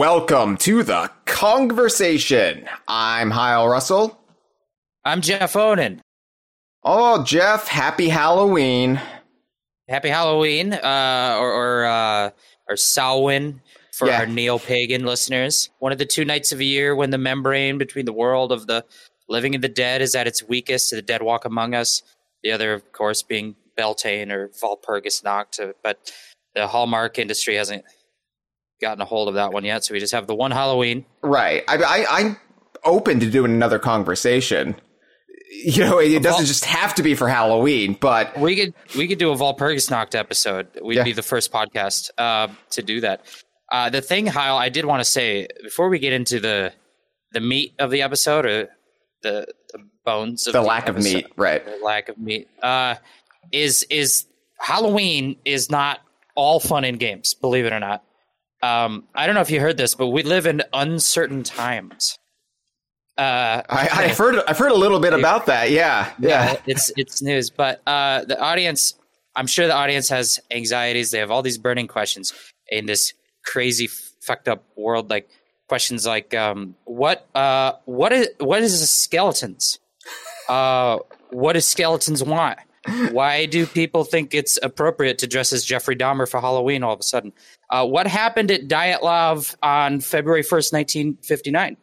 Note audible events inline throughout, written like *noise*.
welcome to the conversation. I'm Hyle Russell. I'm Jeff Onan. Oh, Jeff, happy Halloween. Happy Halloween, uh, or or, uh, or Samhain for Yeah. our neo-pagan listeners. One of the two nights of a year when the membrane between the world of the living and the dead is at its weakest. To the dead walk among us. The other, of course, being Beltane or Valpurgis Nacht. But the Hallmark industry hasn't gotten a hold of that one yet, so we just have the one Halloween. Right. I, I, I'm open to doing another conversation. You know, it doesn't just have to be for Halloween, but We could we could do a Valpurgis Nacht episode. We'd Yeah. be the first podcast uh, to do that. Uh, the thing, Kyle, I did want to say before we get into the the meat of the episode or the, the bones of the lack of meat, right? the lack of meat, uh, is is Halloween is not all fun and games. Believe it or not. Um, I don't know if you heard this, but we live in uncertain times. Uh, I, I've heard I've heard a little bit about that. Yeah, yeah. it's it's news, but uh, the audience, I'm sure the audience has anxieties. They have all these burning questions in this crazy, fucked up world. Like questions like, um, what, uh, what is, what is skeletons? Uh, what do skeletons want? Why do people think it's appropriate to dress as Jeffrey Dahmer for Halloween all of a sudden? Uh, what happened at Dyatlov on February 1st, 1959?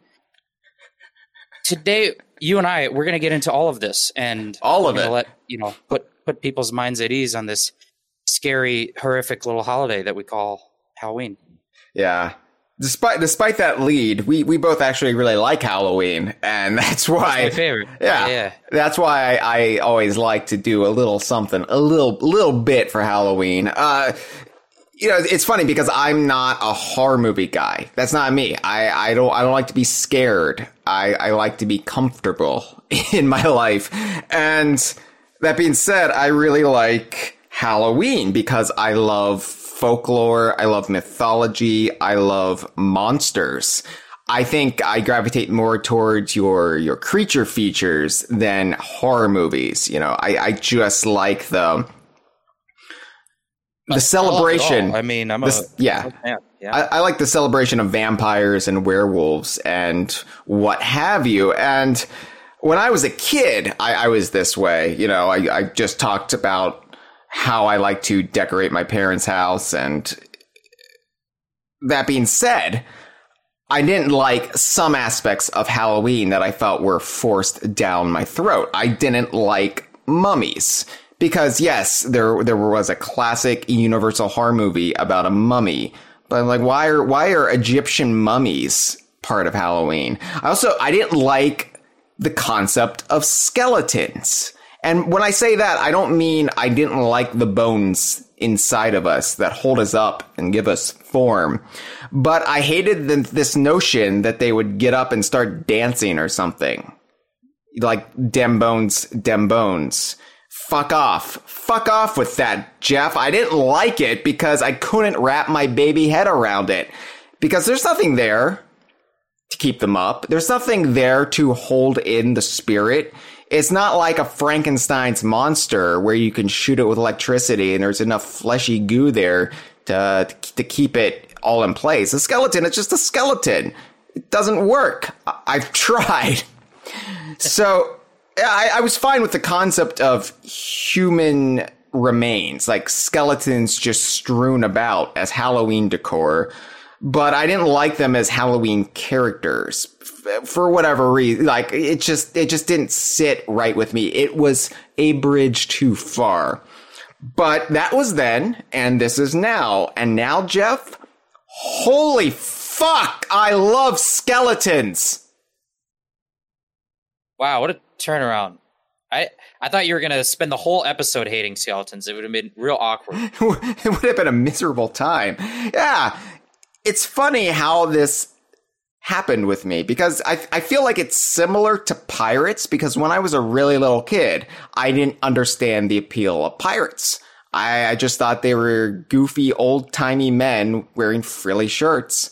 Today, you and I, we're going to get into all of this and All of it. Let you know, put put people's minds at ease on this scary, horrific little holiday that we call Halloween. Yeah. Despite despite that lead, we we both actually really like Halloween, and *laughs* that's why My favorite. Yeah, yeah. That's why I, I always like to do a little something, a little little bit for Halloween. Uh, you know, it's funny because I'm not a horror movie guy. That's not me. I, I don't I don't like to be scared. I, I like to be comfortable *laughs* in my life. And that being said, I really like Halloween because I love folklore, I love mythology, I love monsters. I think I gravitate more towards your your creature features than horror movies. You know, I, I just like the the celebration. I mean, I'm a yeah. yeah, yeah. I, I like the celebration of vampires and werewolves and what have you. And when I was a kid, I, I was this way. You know, I, I just talked about how I like to decorate my parents' house. And that being said, I didn't like some aspects of Halloween that I felt were forced down my throat. I didn't like mummies. Because yes, there there was a classic Universal horror movie about a mummy, but I'm like, why are why are Egyptian mummies part of Halloween? I also I didn't like the concept of skeletons. And when I say that, I don't mean I didn't like the bones inside of us that hold us up and give us form. But I hated the, this notion that they would get up and start dancing or something. Like, dem bones, dem bones. Fuck off. Fuck off with that, Jeff. I didn't like it because I couldn't wrap my baby head around it. Because there's nothing there to keep them up. There's nothing there to hold in the spirit. It's not like a Frankenstein's monster where you can shoot it with electricity and there's enough fleshy goo there to, to keep it all in place. A skeleton, it's just a skeleton. It doesn't work. I- I've *laughs* tried. So I, I was fine with the concept of human remains, like skeletons just strewn about as Halloween decor, but I didn't like them as Halloween characters for whatever reason. Like it just it just didn't sit right with me. It was a bridge too far. But that was then, and this is now. And now, Jeff, holy fuck, I love skeletons. wow, what a turnaround! I I thought you were gonna spend the whole episode hating skeletons. It would have been real awkward. *laughs* it would have been a miserable time. Yeah. It's funny how this happened with me because I, I feel like it's similar to pirates because when I was a really little kid, I didn't understand the appeal of pirates. I, I just thought they were goofy old timey men wearing frilly shirts,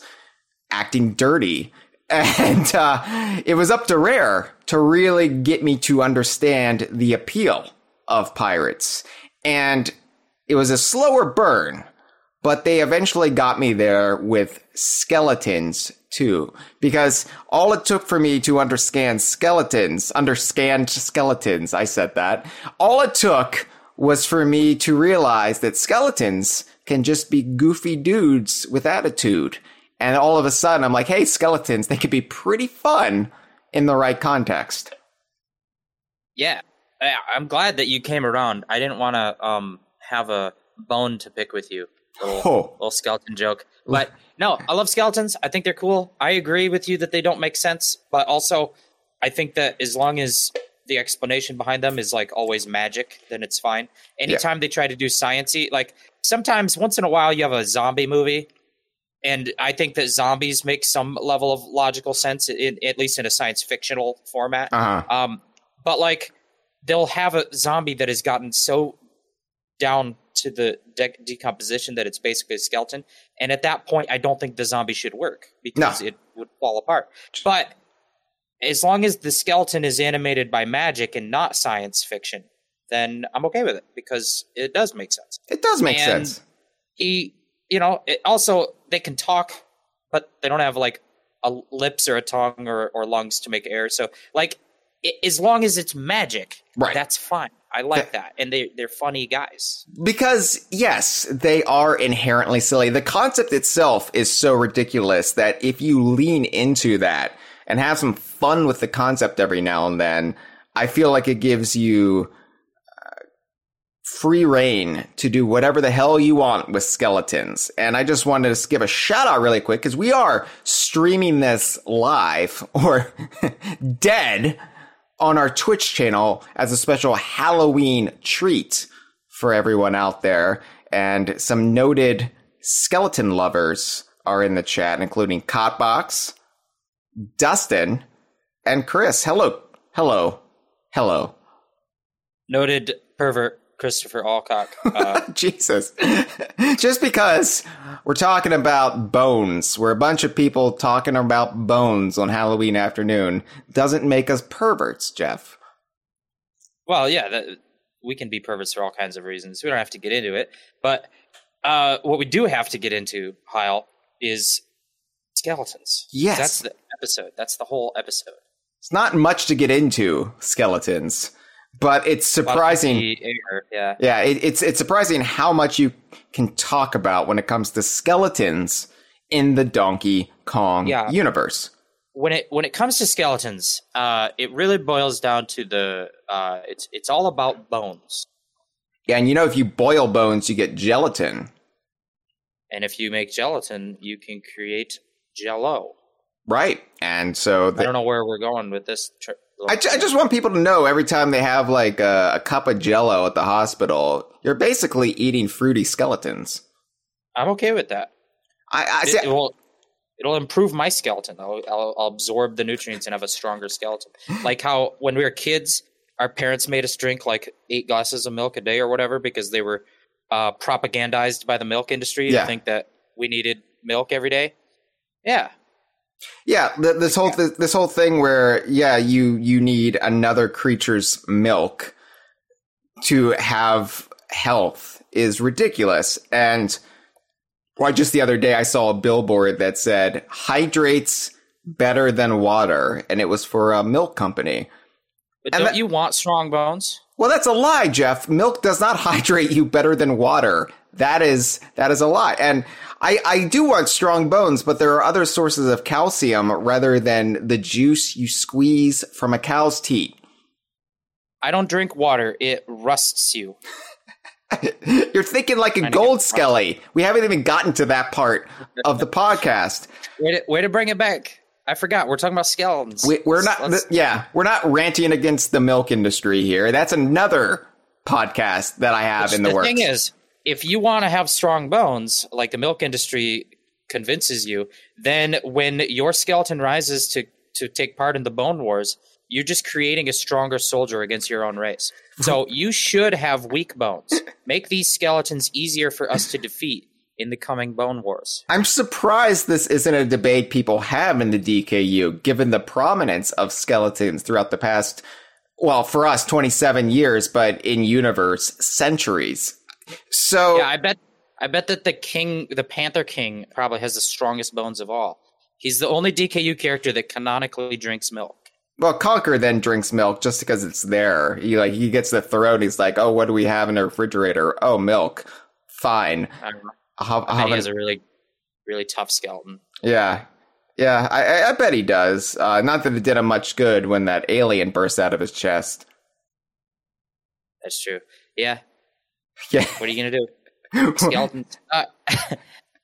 acting dirty. And uh, it was up to Rare to really get me to understand the appeal of pirates. And it was a slower burn, but they eventually got me there with skeletons too, because all it took for me to understand skeletons, understand skeletons, I said that, all it took was for me to realize that skeletons can just be goofy dudes with attitude. And all of a sudden, I'm like, hey, skeletons, they could be pretty fun in the right context. Yeah, I'm glad that you came around. I didn't want to um, have a bone to pick with you, little, oh. little skeleton joke. But no, I love skeletons. I think they're cool. I agree with you that they don't make sense, but also I think that as long as the explanation behind them is like always magic, then it's fine. Anytime yeah. they try to do sciency, like sometimes once in a while you have a zombie movie, and I think that zombies make some level of logical sense, in, at least in a science fictional format. Uh-huh. Um, but like they'll have a zombie that has gotten so down to the de- decomposition that it's basically a skeleton, and at that point, I don't think the zombie should work because no. it would fall apart. But as long as the skeleton is animated by magic and not science fiction, then I'm okay with it because it does make sense. It does make and sense. He, you know, it, also they can talk, but they don't have like a lips or a tongue or, or lungs to make air. So, like, it, as long as it's magic, right. that's fine. I like that, and they they're funny guys. Because yes, they are inherently silly. The concept itself is so ridiculous that if you lean into that and have some fun with the concept every now and then, I feel like it gives you free reign to do whatever the hell you want with skeletons. And I just wanted to give a shout out really quick because we are streaming this live *laughs* or dead on our Twitch channel as a special Halloween treat for everyone out there. And some noted skeleton lovers are in the chat, including Cotbox, Dustin, and Chris. Hello. Hello. Hello. Noted pervert Christopher Alcock. *laughs* Uh, Jesus. Just because we're talking about bones, we're a bunch of people talking about bones on Halloween afternoon, doesn't make us perverts, Jeff. Well, yeah, that, we can be perverts for all kinds of reasons. We don't have to get into it. But uh, what we do have to get into, Heil, is skeletons. Yes. That's the episode. That's the whole episode. It's not much to get into, skeletons but it's surprising. yeah, yeah, it, it's it's surprising how much you can talk about when it comes to skeletons in the Donkey Kong yeah. universe. When it when it comes to skeletons, uh, it really boils down to the uh, it's it's all about bones. Yeah, and you know if you boil bones, you get gelatin. And if you make gelatin, you can create jello. Right, and so the, I don't know where we're going with this. Tr- I, I just want people to know every time they have like a, a cup of jello at the hospital, you're basically eating fruity skeletons. I'm okay with that. I, I it, it, will it'll improve my skeleton. I'll, I'll, I'll, absorb the nutrients and have a stronger skeleton. *gasps* Like how when we were kids, our parents made us drink like eight glasses of milk a day or whatever because they were uh, propagandized by the milk industry yeah. to think that we needed milk every day. Yeah, yeah, this whole th- this whole thing where yeah, you you need another creature's milk to have health is ridiculous. And why just the other day I saw a billboard that said hydrates better than water, and it was for a milk company. But and don't that, you want strong bones? Well, that's a lie, Jeff. Milk does not *laughs* hydrate you better than water. That is that is a lot. And I, I do want strong bones, but there are other sources of calcium rather than the juice you squeeze from a cow's teat. I don't drink water. It rusts you. *laughs* You're thinking like a gold skelly. We haven't even gotten to that part of the podcast. Way to, way to bring it back. I forgot. We're talking about skeletons. We, are not. Let's, yeah, we're not ranting against the milk industry here. That's another podcast that I have in the, the works. The thing is, if you want to have strong bones, like the milk industry convinces you, then when your skeleton rises to to take part in the bone wars, you're just creating a stronger soldier against your own race. So *laughs* you should have weak bones. Make these skeletons easier for us to defeat in the coming bone wars. I'm surprised this isn't a debate people have in the DKU, given the prominence of skeletons throughout the past, well, for us, 27 years, but in universe, centuries. So yeah, I bet I bet that the king, the Panther King, probably has the strongest bones of all. He's the only DKU character that canonically drinks milk. Well, Conker then drinks milk just because it's there. He like he gets the throat. He's like, "Oh, what do we have in the refrigerator? Oh, milk. Fine. I'll, bet have he has a really, really tough skeleton. Yeah. Yeah, I, I- I bet he does. Uh, not that it did him much good when that alien burst out of his chest. That's true. Yeah. Yeah. What are you gonna do? *laughs* Skeleton. uh, *laughs*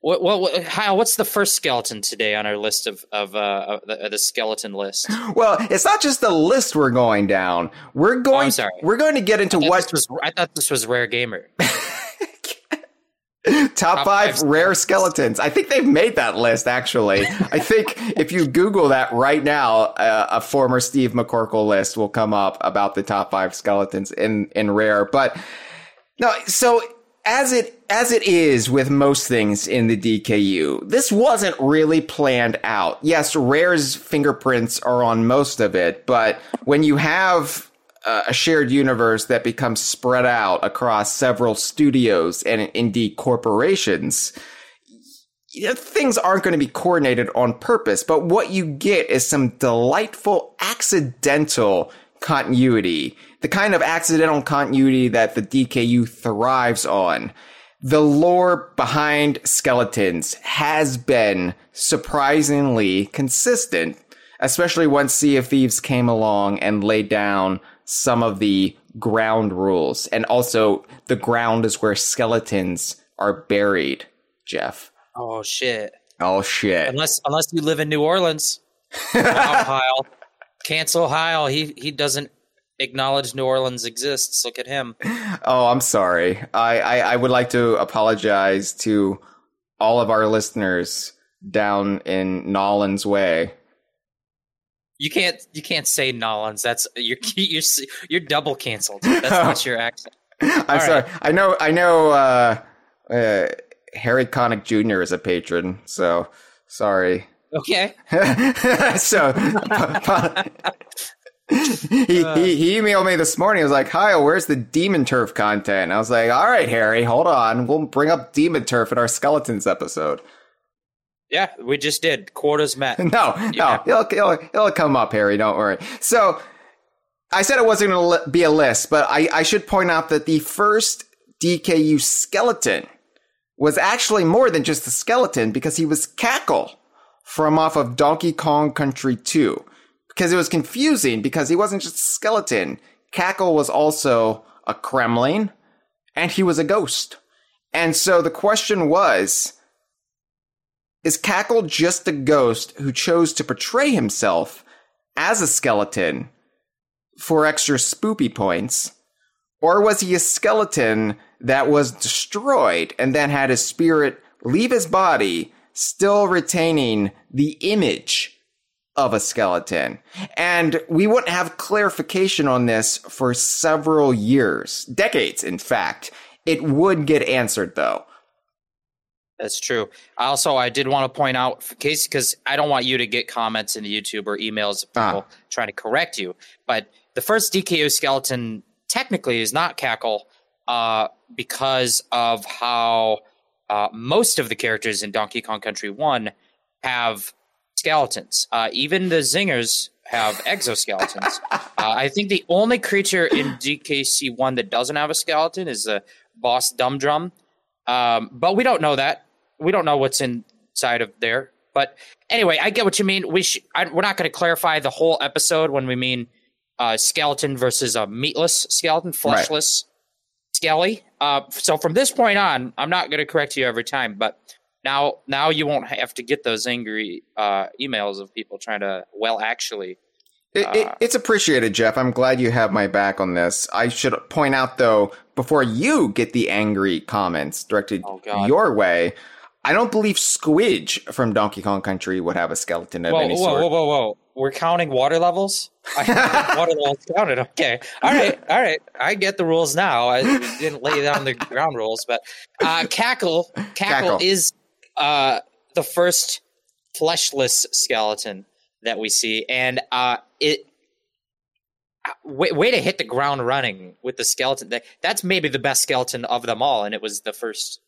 what, what, what, Kyle, what's the first skeleton today on our list of of, uh, the, the skeleton list? well, it's not just the list we're going down. We're going. Oh, sorry. We're going to get into I what was, I thought this was Rare Gamer. *laughs* top, Top five, five rare skeletons. I think they've made that list. Actually, I think if you Google that right now, uh, a former Steve McCorkle list will come up about the top five skeletons in in rare. But no, so as it as it is with most things in the DKU, this wasn't really planned out. Yes, Rare's fingerprints are on most of it, but when you have uh, a shared universe that becomes spread out across several studios and indeed corporations, things aren't going to be coordinated on purpose. But what you get is some delightful accidental continuity, the kind of accidental continuity that the DKU thrives on. The lore behind skeletons has been surprisingly consistent, especially once Sea of Thieves came along and laid down some of the ground rules. And also, the ground is where skeletons are buried, Jeff. Oh shit! Oh, shit. Unless unless you live in New Orleans, *laughs* wow, cancel Kyle. He he doesn't acknowledge New Orleans exists. Look at him. Oh, I'm sorry. I, I, I would like to apologize to all of our listeners down in Nolan's Way. You can't you can't say Nolans. That's you're *laughs* you're you're double canceled. That's not *laughs* your accent. I'm All sorry. right. I know. I know. Uh, uh, Harry Connick Jr. is a patron, so sorry. Okay. *laughs* so *laughs* he, he he emailed me this morning. He was like, "Kyle, where's the demon turf content?" I was like, "All right, Harry, hold on. We'll bring up demon turf in our skeletons episode." Yeah, we just did. Quotas met. *laughs* No, Yeah. no, it'll, it'll, it'll come up, Harry. Don't worry. So, I said it wasn't going to be a list, but I, I should point out that the first DKU skeleton was actually more than just a skeleton because he was Cackle from off of Donkey Kong Country 2. Because it was confusing because he wasn't just a skeleton. Cackle was also a Kremling and he was a ghost. And so the question was, is Cackle just a ghost who chose to portray himself as a skeleton for extra spoopy points? Or was he a skeleton that was destroyed and then had his spirit leave his body, still retaining the image of a skeleton? And we wouldn't have clarification on this for several years, decades, in fact. It would get answered though. That's true. Also, I did want to point out, for case because I don't want you to get comments in YouTube or emails of people trying to correct you. But the first DKU skeleton technically is not Cackle, uh, because of how uh, most of the characters in Donkey Kong Country One have skeletons. Uh, even the zingers have exoskeletons. *laughs* uh, I think the only creature in DKC One that doesn't have a skeleton is the boss Dumb Drum. Um, but we don't know that. We don't know what's inside of there. But anyway, I get what you mean. We sh- I, we're not going to clarify the whole episode when we mean uh, skeleton versus a meatless skeleton, fleshless skelly. Uh, so from this point on, I'm not going to correct you every time. But now, now you won't have to get those angry uh, emails of people trying to. Well, actually, It, it, it's appreciated, Jeff. I'm glad you have my back on this. I should point out, though, before you get the angry comments directed Oh, your way, I don't believe Squidge from Donkey Kong Country would have a skeleton of whoa, any whoa, sort. whoa, whoa, whoa! whoa! We're counting water levels. I water levels counted. Okay, all right, all right. I get the rules now. I didn't lay down the ground rules, but uh, cackle, cackle, Cackle. is uh, the first fleshless skeleton that we see, and uh, it. Way, way to hit the ground running with the skeleton. That- That's maybe the best skeleton of them all, and it was the first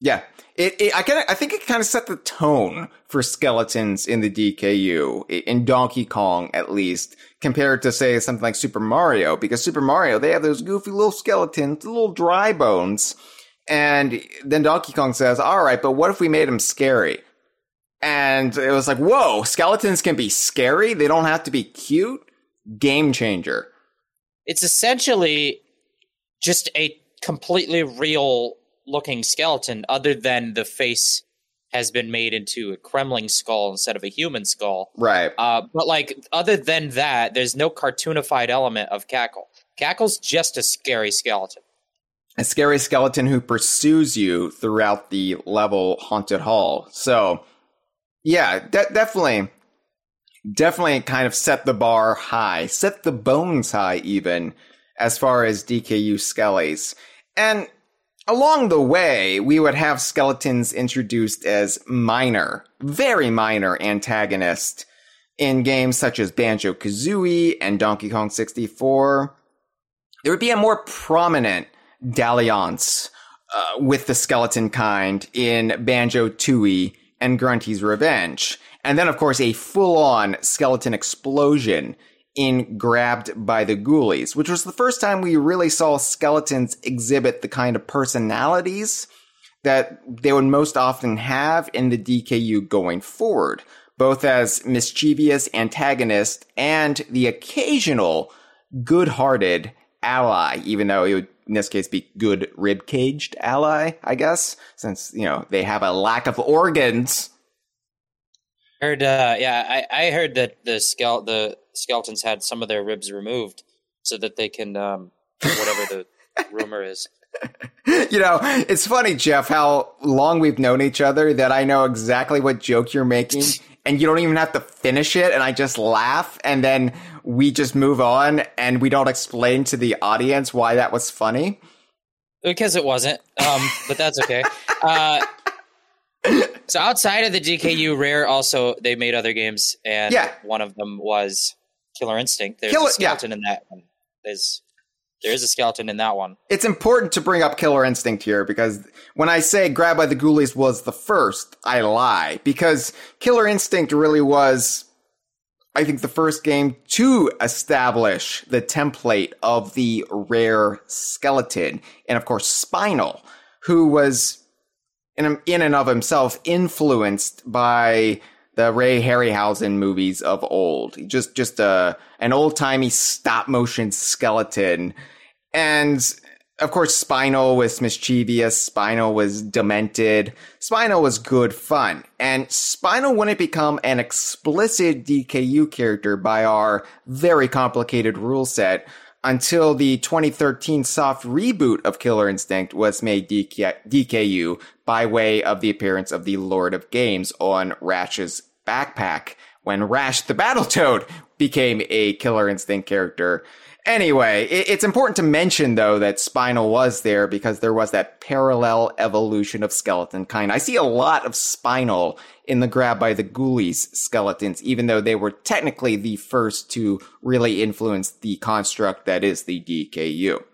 Yeah, it, it I kind I think it kind of set the tone for skeletons in the DKU in Donkey Kong at least compared to say something like Super Mario because Super Mario they have those goofy little skeletons, little dry bones, and then Donkey Kong says, "All right, but what if we made him scary?" And it was like, "Whoa, skeletons can be scary. They don't have to be cute." Game changer. It's essentially just a completely real looking skeleton other than the face has been made into a Kremling skull instead of a human skull. Right. Uh, but like other than that, there's no cartoonified element of Cackle. Cackle's just a scary skeleton. A scary skeleton who pursues you throughout the level haunted hall. So, yeah, de- definitely, definitely kind of set the bar high, set the bones high even as far as DKU skellies. And Along the way, we would have skeletons introduced as minor, very minor antagonists in games such as Banjo Kazooie and Donkey Kong 64. There would be a more prominent dalliance uh, with the skeleton kind in Banjo Tooie and Grunty's Revenge. And then, of course, a full on skeleton explosion in Grabbed by the Ghoulies, which was the first time we really saw skeletons exhibit the kind of personalities that they would most often have in the DKU going forward, both as mischievous antagonists and the occasional good-hearted ally, even though it would in this case be good rib caged ally, I guess, since you know they have a lack of organs. Heard, uh, yeah, I, I heard that the skele- the skeletons had some of their ribs removed so that they can um, whatever the *laughs* rumor is. You know, it's funny, Jeff, how long we've known each other that I know exactly what joke you're making *laughs* and you don't even have to finish it and I just laugh and then we just move on and we don't explain to the audience why that was funny. Because it wasn't, um, but that's okay. *laughs* Uh, so outside of the DKU, Rare also they made other games, and Yeah. one of them was Killer Instinct. There's Killer- a skeleton in that one. There's there is a skeleton in that one. It's important to bring up Killer Instinct here because when I say Grab by the Ghoulies was the first, I lie. Because Killer Instinct really was, I think, the first game to establish the template of the rare skeleton. And of course, Spinal, who was in, in and of himself influenced by the Ray Harryhausen movies of old. Just, just a, an old timey stop motion skeleton. And of course, Spinal was mischievous. Spinal was demented. Spinal was good fun. And Spinal wouldn't become an explicit DKU character by our very complicated rule set until the 2013 soft reboot of Killer Instinct was made DK- DKU by way of the appearance of the Lord of Games on Rash's backpack when Rash the Battletoad became a Killer Instinct character. Anyway, it's important to mention though that Spinal was there because there was that parallel evolution of skeleton kind. I see a lot of Spinal in the grab by the Ghoulies skeletons, even though they were technically the first to really influence the construct that is the DKU.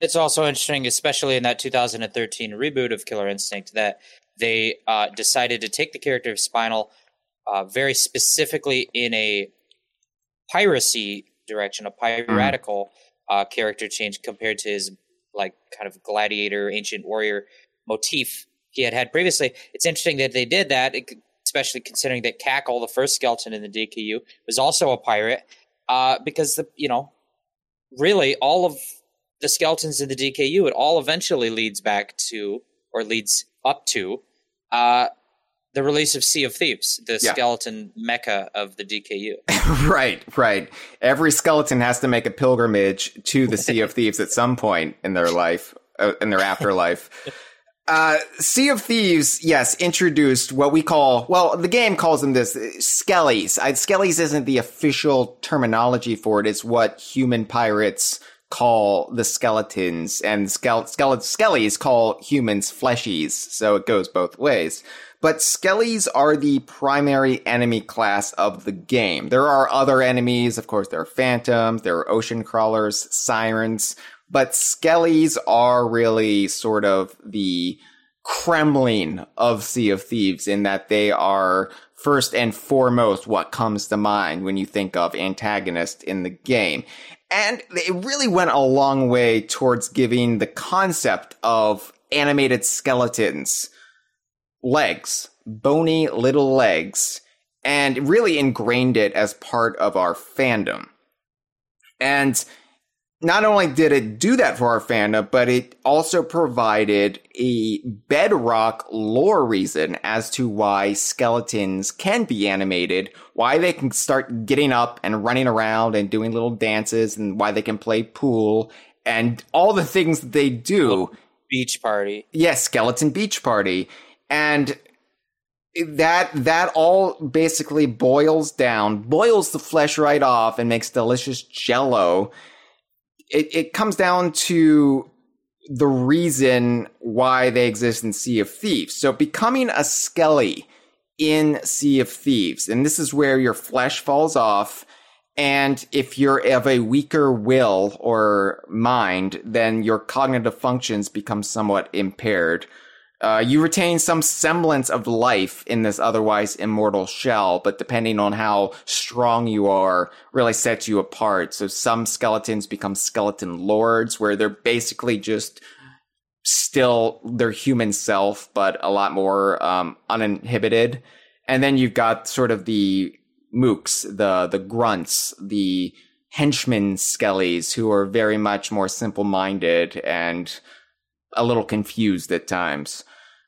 It's also interesting, especially in that 2013 reboot of Killer Instinct, that they uh, decided to take the character of Spinal uh, very specifically in a piracy direction, a piratical uh, character change compared to his like kind of gladiator, ancient warrior motif he had had previously. It's interesting that they did that, especially considering that Cackle, the first skeleton in the DKU, was also a pirate, uh, because the you know really all of the skeletons in the DKU, it all eventually leads back to or leads up to uh, the release of Sea of Thieves, the Yeah. skeleton mecca of the DKU. *laughs* right, right. Every skeleton has to make a pilgrimage to the Sea of *laughs* Thieves at some point in their life, uh, in their afterlife. *laughs* Uh, sea of Thieves, yes, introduced what we call, well, the game calls them this, skellies. I, skellies isn't the official terminology for it. It's what human pirates call the skeletons and skele- skele- skellies call humans fleshies. So it goes both ways. But skellies are the primary enemy class of the game. There are other enemies. Of course, there are phantoms, there are ocean crawlers, sirens, but skellies are really sort of the Kremling of Sea of Thieves in that they are first and foremost what comes to mind when you think of antagonist in the game. And it really went a long way towards giving the concept of animated skeletons legs, bony little legs, and really ingrained it as part of our fandom. And not only did it do that for our fandom, but it also provided a bedrock lore reason as to why skeletons can be animated, why they can start getting up and running around and doing little dances, and why they can play pool and all the things that they do. Beach party. Yes, skeleton beach party. And that that all basically boils down, boils the flesh right off and makes delicious jello it, it comes down to the reason why they exist in Sea of Thieves. So becoming a Skelly in Sea of Thieves, and this is where your flesh falls off. And if you're of a weaker will or mind, then your cognitive functions become somewhat impaired. Uh, you retain some semblance of life in this otherwise immortal shell, but depending on how strong you are, really sets you apart. So some skeletons become skeleton lords, where they're basically just still their human self, but a lot more um, uninhibited. And then you've got sort of the mooks, the the grunts, the henchmen skellies, who are very much more simple minded and a little confused at times.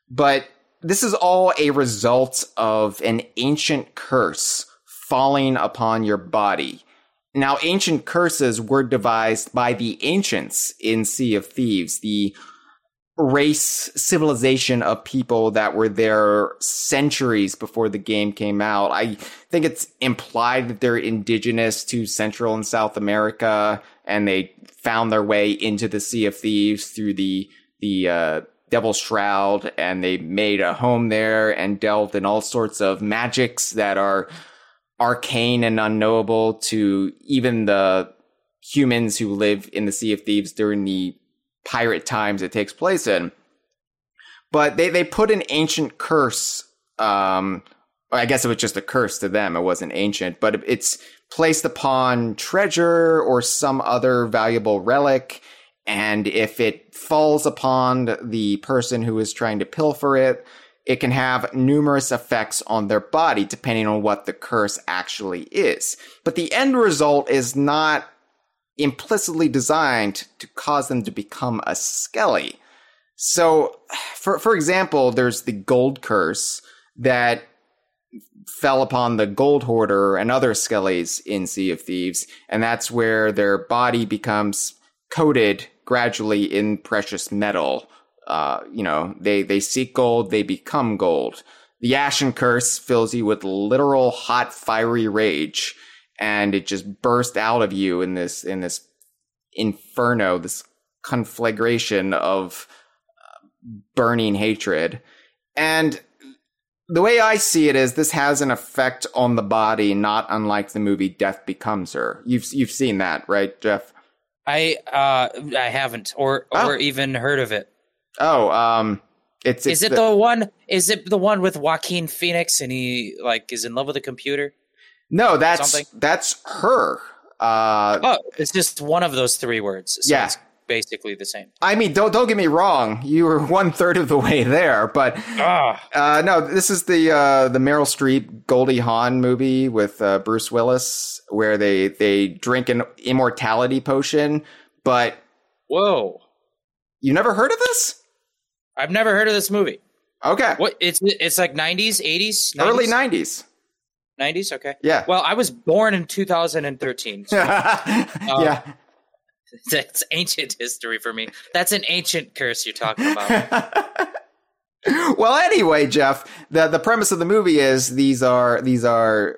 But this is all a result of an ancient curse falling upon your body. Now, ancient curses were devised by the ancients in Sea of Thieves, the race civilization of people that were there centuries before the game came out. I think it's implied that they're indigenous to Central and South America and they found their way into the Sea of Thieves through the the uh, Devil's Shroud, and they made a home there and delved in all sorts of magics that are arcane and unknowable to even the humans who live in the Sea of Thieves during the pirate times it takes place in. But they, they put an ancient curse. Um, I guess it was just a curse to them. It wasn't ancient, but it's placed upon treasure or some other valuable relic and if it falls upon the person who is trying to pilfer it, it can have numerous effects on their body depending on what the curse actually is. But the end result is not implicitly designed to cause them to become a skelly. So, for, for example, there's the gold curse that fell upon the gold hoarder and other skellies in Sea of Thieves, and that's where their body becomes coated gradually in precious metal. Uh, you know, they, they seek gold, they become gold. The Ashen Curse fills you with literal hot, fiery rage, and it just bursts out of you in this, in this inferno, this conflagration of uh, burning hatred. And the way I see it is this has an effect on the body, not unlike the movie Death Becomes Her. You've, you've seen that, right, Jeff? I uh I haven't or or oh. even heard of it. Oh, um it's, it's Is it the, the, one is it the one with Joaquin Phoenix and he like is in love with a computer? No, that's Something? that's her. Uh Oh, it's just one of those three words. So yeah basically the same. I mean, don't don't get me wrong. You were *laughs* one third of the way there, but ah. uh, no, this is the uh, the Meryl Streep Goldie Hawn movie with uh, Bruce Willis, where they they drink an immortality potion. But whoa, you never heard of this? I've never heard of this movie. Okay, what it's it's like nineties, eighties, early nineties. 90s okay yeah well i was born in 2013 so, *laughs* yeah *laughs* That's ancient history for me. That's an ancient curse you're talking about. *laughs* well, anyway, Jeff, the the premise of the movie is these are these are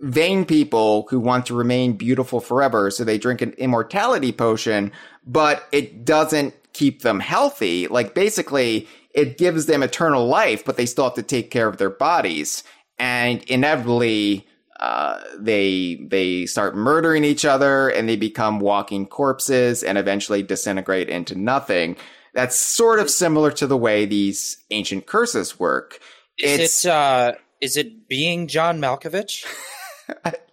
vain people who want to remain beautiful forever, so they drink an immortality potion, but it doesn't keep them healthy. Like basically, it gives them eternal life, but they still have to take care of their bodies, and inevitably uh, they they start murdering each other and they become walking corpses and eventually disintegrate into nothing. That's sort of similar to the way these ancient curses work. Is It's it uh, is it being John Malkovich?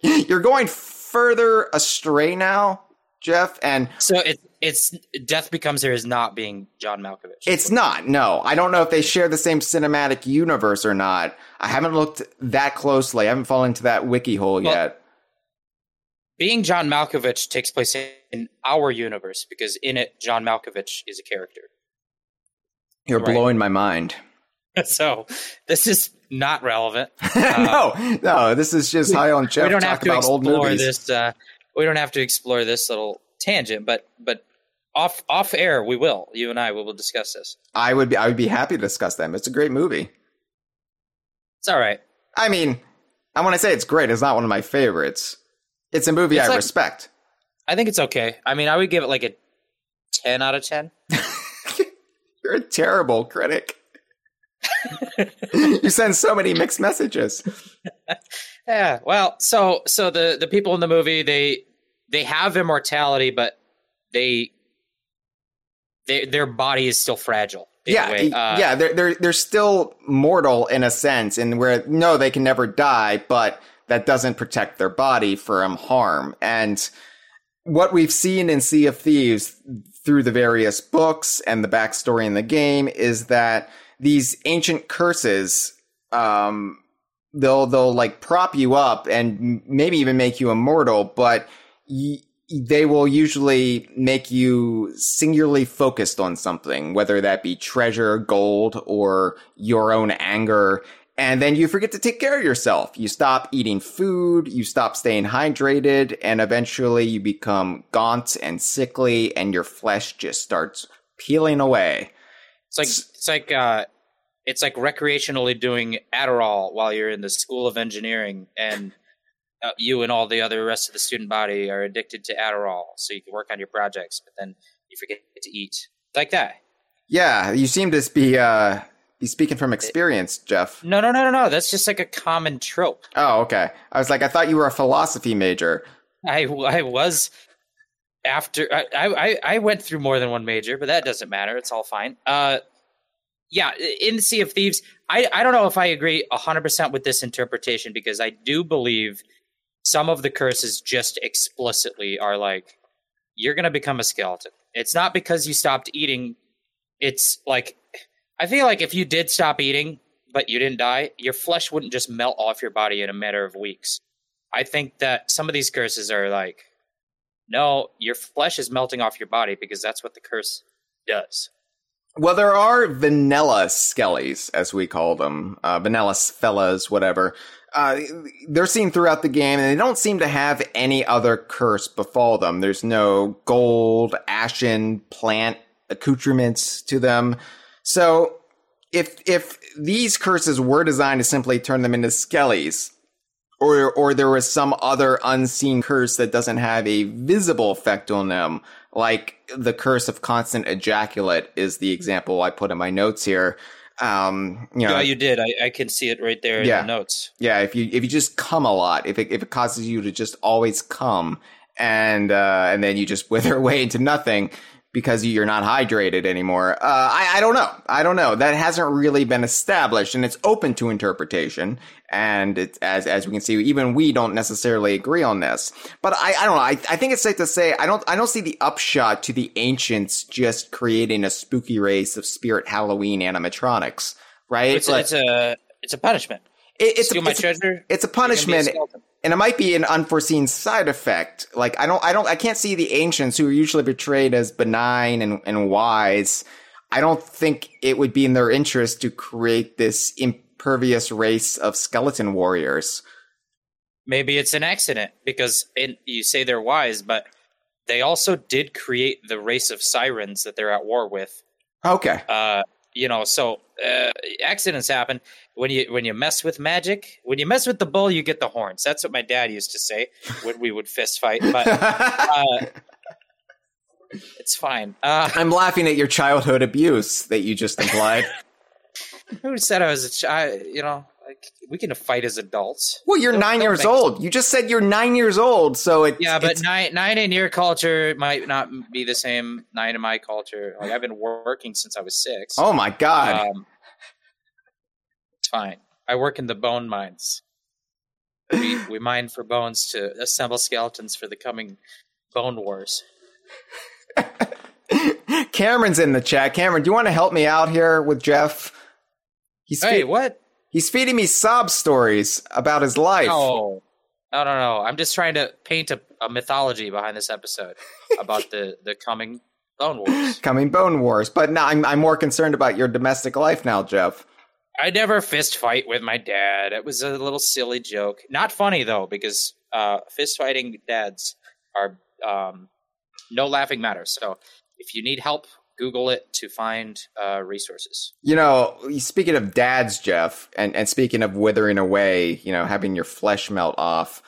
*laughs* you're going further astray now, Jeff, and So it, it's death becomes there is not being John Malkovich. It's not. No, I don't know if they share the same cinematic universe or not. I haven't looked that closely. I haven't fallen into that wiki hole Well- yet. being John Malkovich takes place in our universe because in it John Malkovich is a character. You're right. blowing my mind. *laughs* So this is not relevant. *laughs* no, no, this is just high on Jeff we don't talk have to about old explore movies. this. Uh, we don't have to explore this little tangent, but but off off air we will. You and I we will discuss this. I would be, I would be happy to discuss them. It's a great movie. It's all right. I mean, I want to say it's great. It's not one of my favorites. It's a movie It's I like- respect. I think it's okay. I mean, I would give it like a ten out of ten. *laughs* You're a terrible critic. *laughs* you send so many mixed messages. *laughs* Yeah. Well, so so the the people in the movie they they have immortality, but they they their body is still fragile. yeah, Uh, yeah, they're they're they're still mortal in a sense, and where no, they can never die, but that doesn't protect their body from harm. And what we've seen in Sea of Thieves through the various books and the backstory in the game is that these ancient curses, um, they'll they'll like prop you up and maybe even make you immortal, but y- they will usually make you singularly focused on something, whether that be treasure, gold, or your own anger. And then you forget to take care of yourself. You stop eating food, you stop staying hydrated, and eventually you become gaunt and sickly, and your flesh just starts peeling away. It's like it's like uh, it's like recreationally doing Adderall while you're in the School of Engineering, and uh, you and all the other rest of the student body are addicted to Adderall, so you can work on your projects, but then you forget to eat like that. Yeah, you seem to be uh, be speaking from experience, Jeff. No, no, no, no, no. That's just like a common trope. Oh, okay. I was like, I thought you were a philosophy major. I I was after I, I I went through more than one major, but that doesn't matter. It's all fine. Uh, yeah, in the Sea of Thieves, I I don't know if I agree hundred percent with this interpretation because I do believe some of the curses just explicitly are like you're gonna become a skeleton. It's not because you stopped eating. It's like I feel like if you did stop eating but you didn't die, your flesh wouldn't just melt off your body in a matter of weeks. I think that some of these curses are like, no, your flesh is melting off your body because that's what the curse does. Well, there are vanilla skellies, as we call them, uh, vanilla fellas, whatever. Uh, they're seen throughout the game, and they don't seem to have any other curse befall them. There's no gold, ashen, plant accoutrements to them. So, if if these curses were designed to simply turn them into skellies, or or there was some other unseen curse that doesn't have a visible effect on them, like the curse of constant ejaculate is the example I put in my notes here. Um, you know, Yeah, you did. I, I can see it right there Yeah. in the notes. yeah, if you if you just come a lot, if it if it causes you to just always come, and uh, and then you just *laughs* wither away into nothing because you're not hydrated anymore. Uh, I I don't know. I don't know. That hasn't really been established, and it's open to interpretation. And it's as as we can see, even we don't necessarily agree on this. But I I don't know. I I think it's safe to say I don't I don't see the upshot to the ancients just creating a spooky race of spirit Halloween animatronics. Right? It's, a, Like, it's a it's a punishment. it- it's, a, it's, a- it's a you're gonna be a punishment. And it might be an unforeseen side effect. Like I don't, I don't, I can't see the ancients who are usually portrayed as benign and, and wise. I don't think it would be in their interest to create this impervious race of skeleton warriors. Maybe it's an accident because it, you say they're wise, but they also did create the race of sirens that they're at war with. Okay, Uh, you know, so uh, accidents happen when you when you mess with magic. When you mess with the bull, you get the horns. That's what my dad used to say when we would fist fight. But *laughs* uh, it's fine. Uh, I'm laughing at your childhood abuse that you just implied. *laughs* who said I was a child? You know, we can fight as adults. Well, you're Don't- 9 don't years old. You just said you're 9 years old, so it Yeah, but nine nine in your culture might not be the same nine in my culture. Like I've been working since I was six. Oh my god. Um, it's fine. I work in the bone mines. We we mine for bones to assemble skeletons for the coming bone wars. *laughs* Cameron's in the chat. Cameron, do you want to help me out here with Jeff? He's Hey, what? He's feeding me sob stories about his life. No, no, no, no. I'm just trying to paint a, a mythology behind this episode about the the coming bone wars. *laughs* Coming Bone Wars, but now I'm I'm more concerned about your domestic life now, Jeff. I never fist fight with my dad. It was a little silly joke. Not funny though, because uh, fist fighting dads are um, no laughing matter. So if you need help, Google it to find uh, resources. You know, speaking of dads, Jeff, and, and speaking of withering away, you know, having your flesh melt off,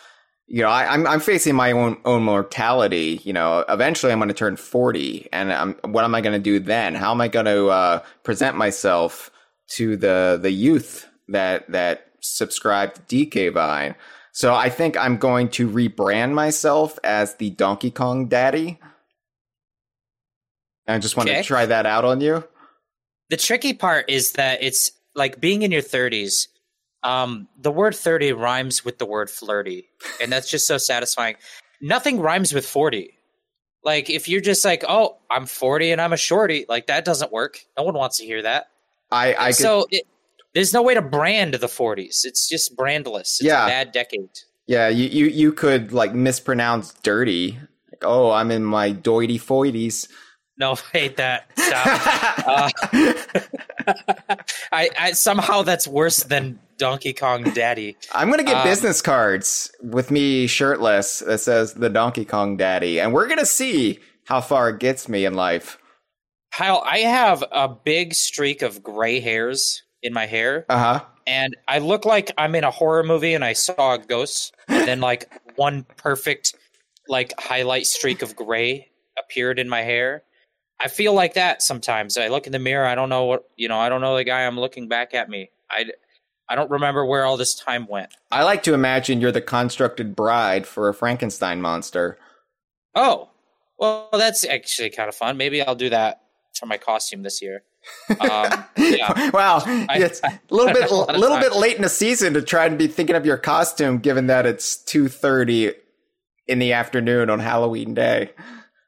you know, I, I'm I'm facing my own own mortality. You know, eventually I'm going to turn 40, and I'm, what am I going to do then? How am I going to uh, present myself to the the youth that that subscribe to DK Vine? So I think I'm going to rebrand myself as the Donkey Kong Daddy. I just want Okay. to try that out on you. The tricky part is that it's like being in your 30s. Um, the word 30 rhymes with the word flirty, and that's just so satisfying. Nothing rhymes with 40. Like if you're just like, "Oh, I'm 40 and I'm a shorty," like that doesn't work. No one wants to hear that. I I could, so it, there's no way to brand the 40s. It's just brandless. It's Yeah. a bad decade. Yeah, you, you, you could like mispronounce dirty. Like, oh, I'm in my doity foities. No, *laughs* I hate that. Stop. uh, *laughs* I, I somehow that's worse than Donkey Kong Daddy. I'm gonna get um, business cards with me shirtless that says the Donkey Kong Daddy, and we're gonna see how far it gets me in life. Hyle, I have a big streak of gray hairs in my hair, Uh huh. and I look like I'm in a horror movie and I saw a ghost, and then like one perfect like highlight streak of gray appeared in my hair. I feel like that sometimes. I look in the mirror, I don't know what you know, I don't know the guy I'm looking back at me. I I don't remember where all this time went. I like to imagine you're the constructed bride for a Frankenstein monster. Oh, well, that's actually kind of fun. Maybe I'll do that for my costume this year. Um, *laughs* yeah. wow, it's a little bit *laughs* a lot a of little time. bit late in the season to try and be thinking of your costume, given that it's two thirty in the afternoon on Halloween Day.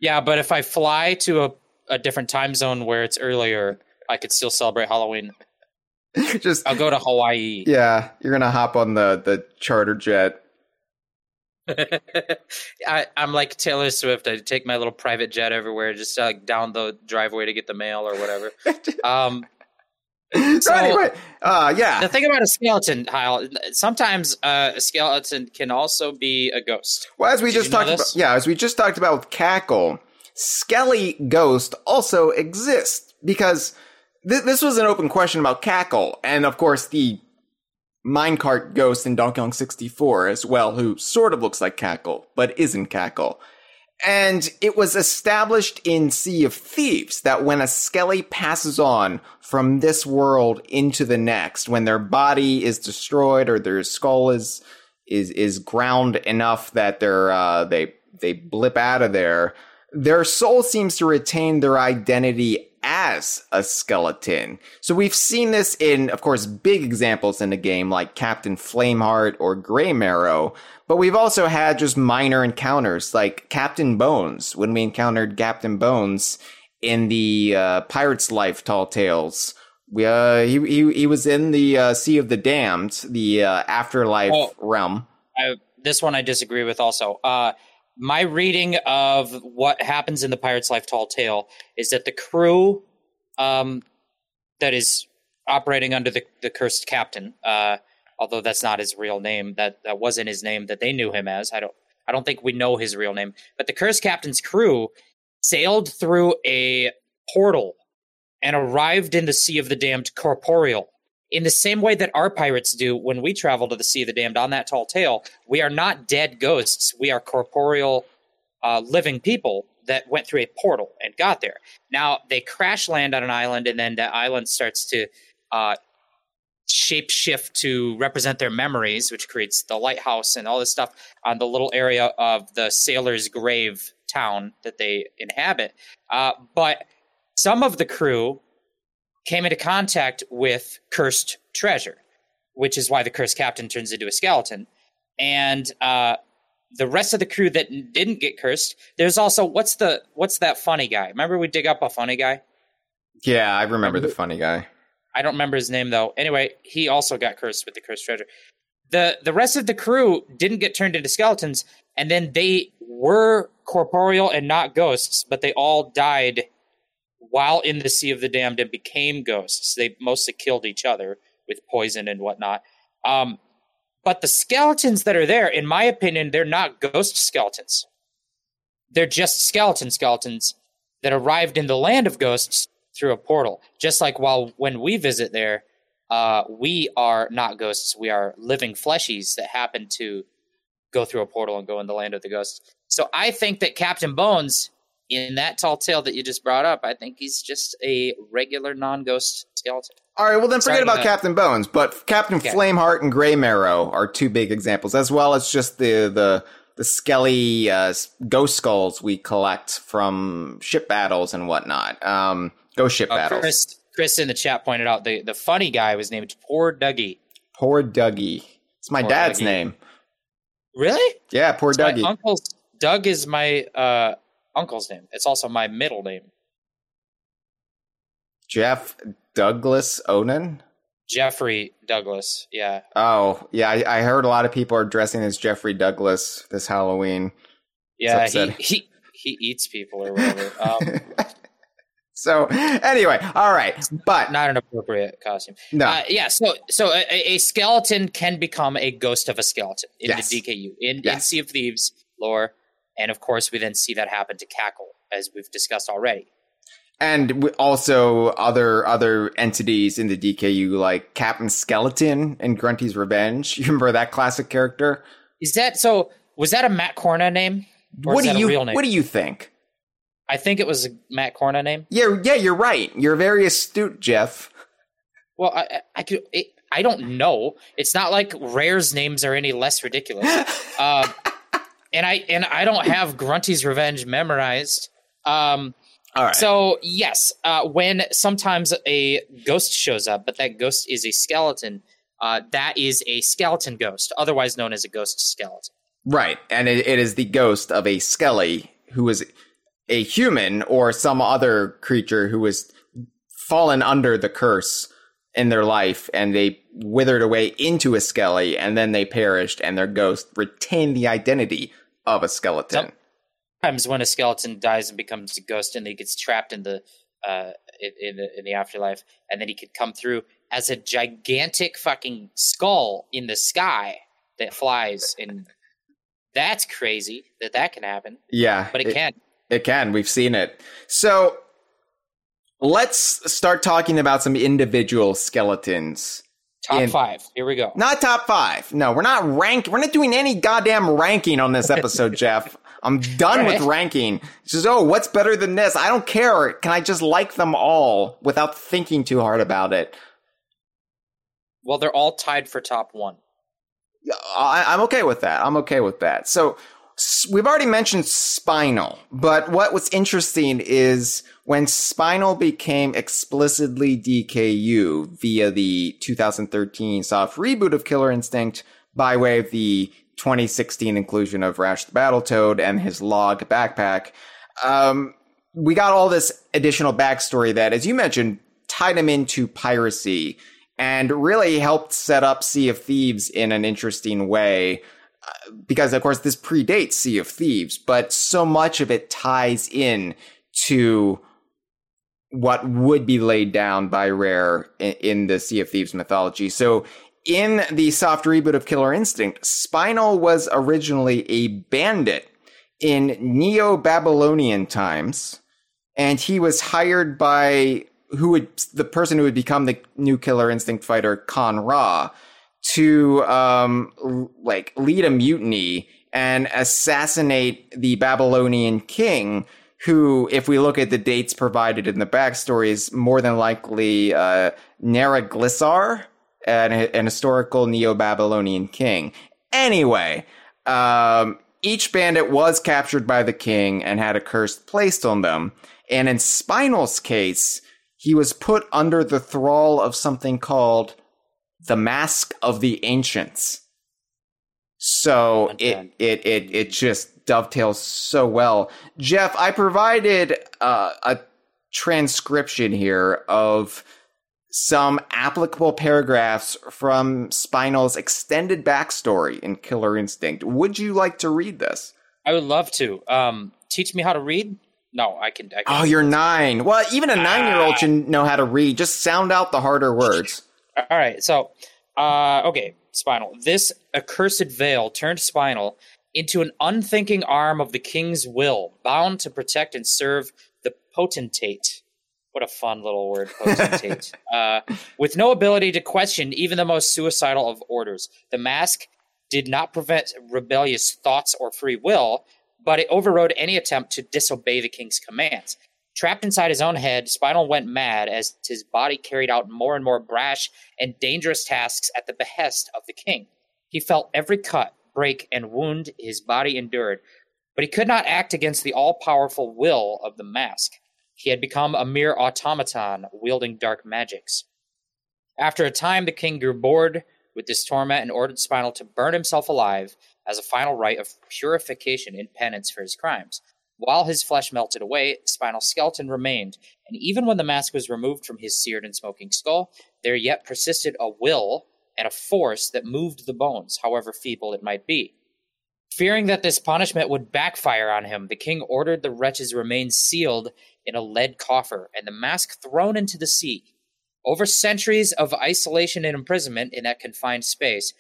Yeah, but if I fly to a, a different time zone where it's earlier, I could still celebrate Halloween. *laughs* Just I'll go to Hawaii. yeah, you're gonna hop on the the charter jet. *laughs* I, I'm like Taylor Swift. I take my little private jet everywhere, just uh, like down the driveway to get the mail or whatever. *laughs* Um, so anyway, uh, yeah, the thing about a skeleton, Hyle, sometimes uh, a skeleton can also be a ghost. Well, as we Did just talked about, yeah, as we just talked about with Cackle, Skelly Ghost also exists because th- this was an open question about Cackle, and of course the minecart ghost in Donkey Kong 64 as well, who sort of looks like Cackle but isn't Cackle. And it was established in Sea of Thieves that when a Skelly passes on from this world into the next, when their body is destroyed or their skull is is is ground enough that they're uh, they they blip out of there, their soul seems to retain their identity as a skeleton. So we've seen this in, of course, big examples in the game like Captain Flameheart or Graymarrow, but we've also had just minor encounters like Captain Bones when we encountered Captain Bones in the uh, Pirate's Life Tall Tales. We, uh, he, he, he was in the uh, Sea of the Damned, the uh, afterlife Oh. realm. I, this one I disagree with also. My reading of what happens in the Pirate's Life Tall Tale is that the crew um, that is operating under the, the cursed captain, uh, although that's not his real name, that, that wasn't his name that they knew him as. I don't I don't think we know his real name. But the cursed captain's crew sailed through a portal and arrived in the Sea of the Damned corporeal in the same way that our pirates do when we travel to the Sea of the Damned on that tall tale, we are not dead ghosts. We are corporeal uh, living people that went through a portal and got there. Now they crash land on an island, and then the island starts to uh, shape shift to represent their memories, which creates the lighthouse and all this stuff on the little area of the sailor's grave town that they inhabit. Uh, but some of the crew came into contact with cursed treasure, which is why the cursed captain turns into a skeleton. And uh, the rest of the crew that didn't get cursed, there's also what's the what's that funny guy? Remember we dig up a funny guy? Yeah, I remember the funny guy. I don't remember his name though. Anyway, he also got cursed with the cursed treasure. The the rest of the crew didn't get turned into skeletons, and then they were corporeal and not ghosts, but they all died while in the Sea of the Damned and became ghosts. They mostly killed each other with poison and whatnot. Um, but the skeletons that are there, in my opinion, they're not ghost skeletons. They're just skeleton skeletons that arrived in the land of ghosts through a portal. Just like while when we visit there, uh, we are not ghosts. We are living fleshies that happen to go through a portal and go in the land of the ghosts. So I think that Captain Bones, in that tall tale that you just brought up, I think he's just a regular non-ghost skeleton. All right, well then forget Sorry, about Captain Bones, but Captain Okay. Flameheart and Graymarrow are two big examples, as well as just the the the skelly uh, ghost skulls we collect from ship battles and whatnot. Um, ghost ship Uh, battles. Chris, Chris in the chat pointed out the, the funny guy was named Poor Dougie. Poor Dougie. It's my Poor dad's Dougie. name. Really? Yeah, poor My Dougie. uncle's Doug is my uh, uncle's name. It's also my middle name. Jeff Douglas Onan. Jeffrey Douglas. Yeah. Oh, yeah, I, I heard a lot of people are dressing as Jeffrey Douglas this Halloween. Yeah, he, he he eats people or whatever. Um, *laughs* so anyway, all right, but not an appropriate costume. no, Uh, yeah, so so a, a skeleton can become a ghost of a skeleton in Yes. the DKU in, in Yes. Sea of Thieves lore, and of course we then see that happen to Cackle as we've discussed already. and also other other entities in the DKU like Captain Skeleton and Grunty's Revenge. *laughs* You remember that classic character? Is that so? Was that a Matt Corna name? Or what is do that you real name? What do you think? I think it was a Matt Corna name. Yeah, yeah, you're right. You're very astute, Jeff. Well, I I, I could. It, I don't know. It's not like Rare's names are any less ridiculous. *laughs* uh, and I and I don't have Grunty's Revenge memorized. Um, All right. So yes, uh, when sometimes a ghost shows up, but that ghost is a skeleton, uh, that is a skeleton ghost, otherwise known as a ghost skeleton. Right, and it, it is the ghost of a Skelly who is a human or some other creature who has fallen under the curse in their life, and they withered away into a Skelly, and then they perished, and their ghost retained the identity of a skeleton. Sometimes when a skeleton dies and becomes a ghost, and he gets trapped in the uh, in, in the in the afterlife, and then he could come through as a gigantic fucking skull in the sky that flies, and that's crazy that that can happen, Yeah, but it, can. It can. We've seen it. So let's start talking about some individual skeletons. Top in- five. Here we go. Not top five. No, we're not rank. We're not doing any goddamn ranking on this episode, *laughs* Jeff. I'm done All with ranking. It's just, oh, what's better than this? I don't care. Can I just like them all without thinking too hard about it? Well, they're all tied for top one. I, I'm okay with that. I'm okay with that. So we've already mentioned Spinal, but what was interesting is when Spinal became explicitly DKU via the 2013 soft reboot of Killer Instinct by way of the 2016 inclusion of Rash the Battletoad and his log backpack, um, we got all this additional backstory that, as you mentioned, tied him into piracy and really helped set up Sea of Thieves in an interesting way. Because, of course, this predates Sea of Thieves, but so much of it ties in to what would be laid down by Rare in, in the Sea of Thieves mythology. So, in the soft reboot of Killer Instinct, Spinal was originally a bandit in Neo Babylonian times, and he was hired by who would the person who would become the new Killer Instinct fighter, Kan-Ra, to um like lead a mutiny and assassinate the Babylonian king. Who, if we look at the dates provided in the backstory, is more than likely uh, an, an historical Neo-Babylonian king. Anyway, um, each bandit was captured by the king and had a curse placed on them. And in Spinal's case, he was put under the thrall of something called the Mask of the Ancients. So it, it it it just dovetails so well. Jeff, I provided uh, a transcription here of some applicable paragraphs from Spinal's extended backstory in Killer Instinct. Would you like to read this? I would love to. Um, teach me how to read. No, I can. I can oh, you're nine. Well, even a nine-year-old ah. should know how to read. Just sound out the harder words. *laughs* All right. So, uh, okay, Spinal. This accursed veil turned Spinal into an unthinking arm of the king's will, bound to protect and serve the potentate. What a fun little word, *laughs* potentate. uh, with no ability to question even the most suicidal of orders. The mask did not prevent rebellious thoughts or free will, but it overrode any attempt to disobey the king's commands. Trapped inside his own head, Spinal went mad as his body carried out more and more brash and dangerous tasks at the behest of the king. He felt every cut, break, and wound his body endured, but he could not act against the all powerful will of the mask. He had become a mere automaton wielding dark magics. After a time, the king grew bored with this torment and ordered Spinal to burn himself alive as a final rite of purification in penance for his crimes. While his flesh melted away, spinal skeleton remained, and even when the mask was removed from his seared and smoking skull, there yet persisted a will and a force that moved the bones, however feeble it might be. Fearing that this punishment would backfire on him, the king ordered the wretch's remains sealed in a lead coffer and the mask thrown into the sea. Over centuries of isolation and imprisonment in that confined space,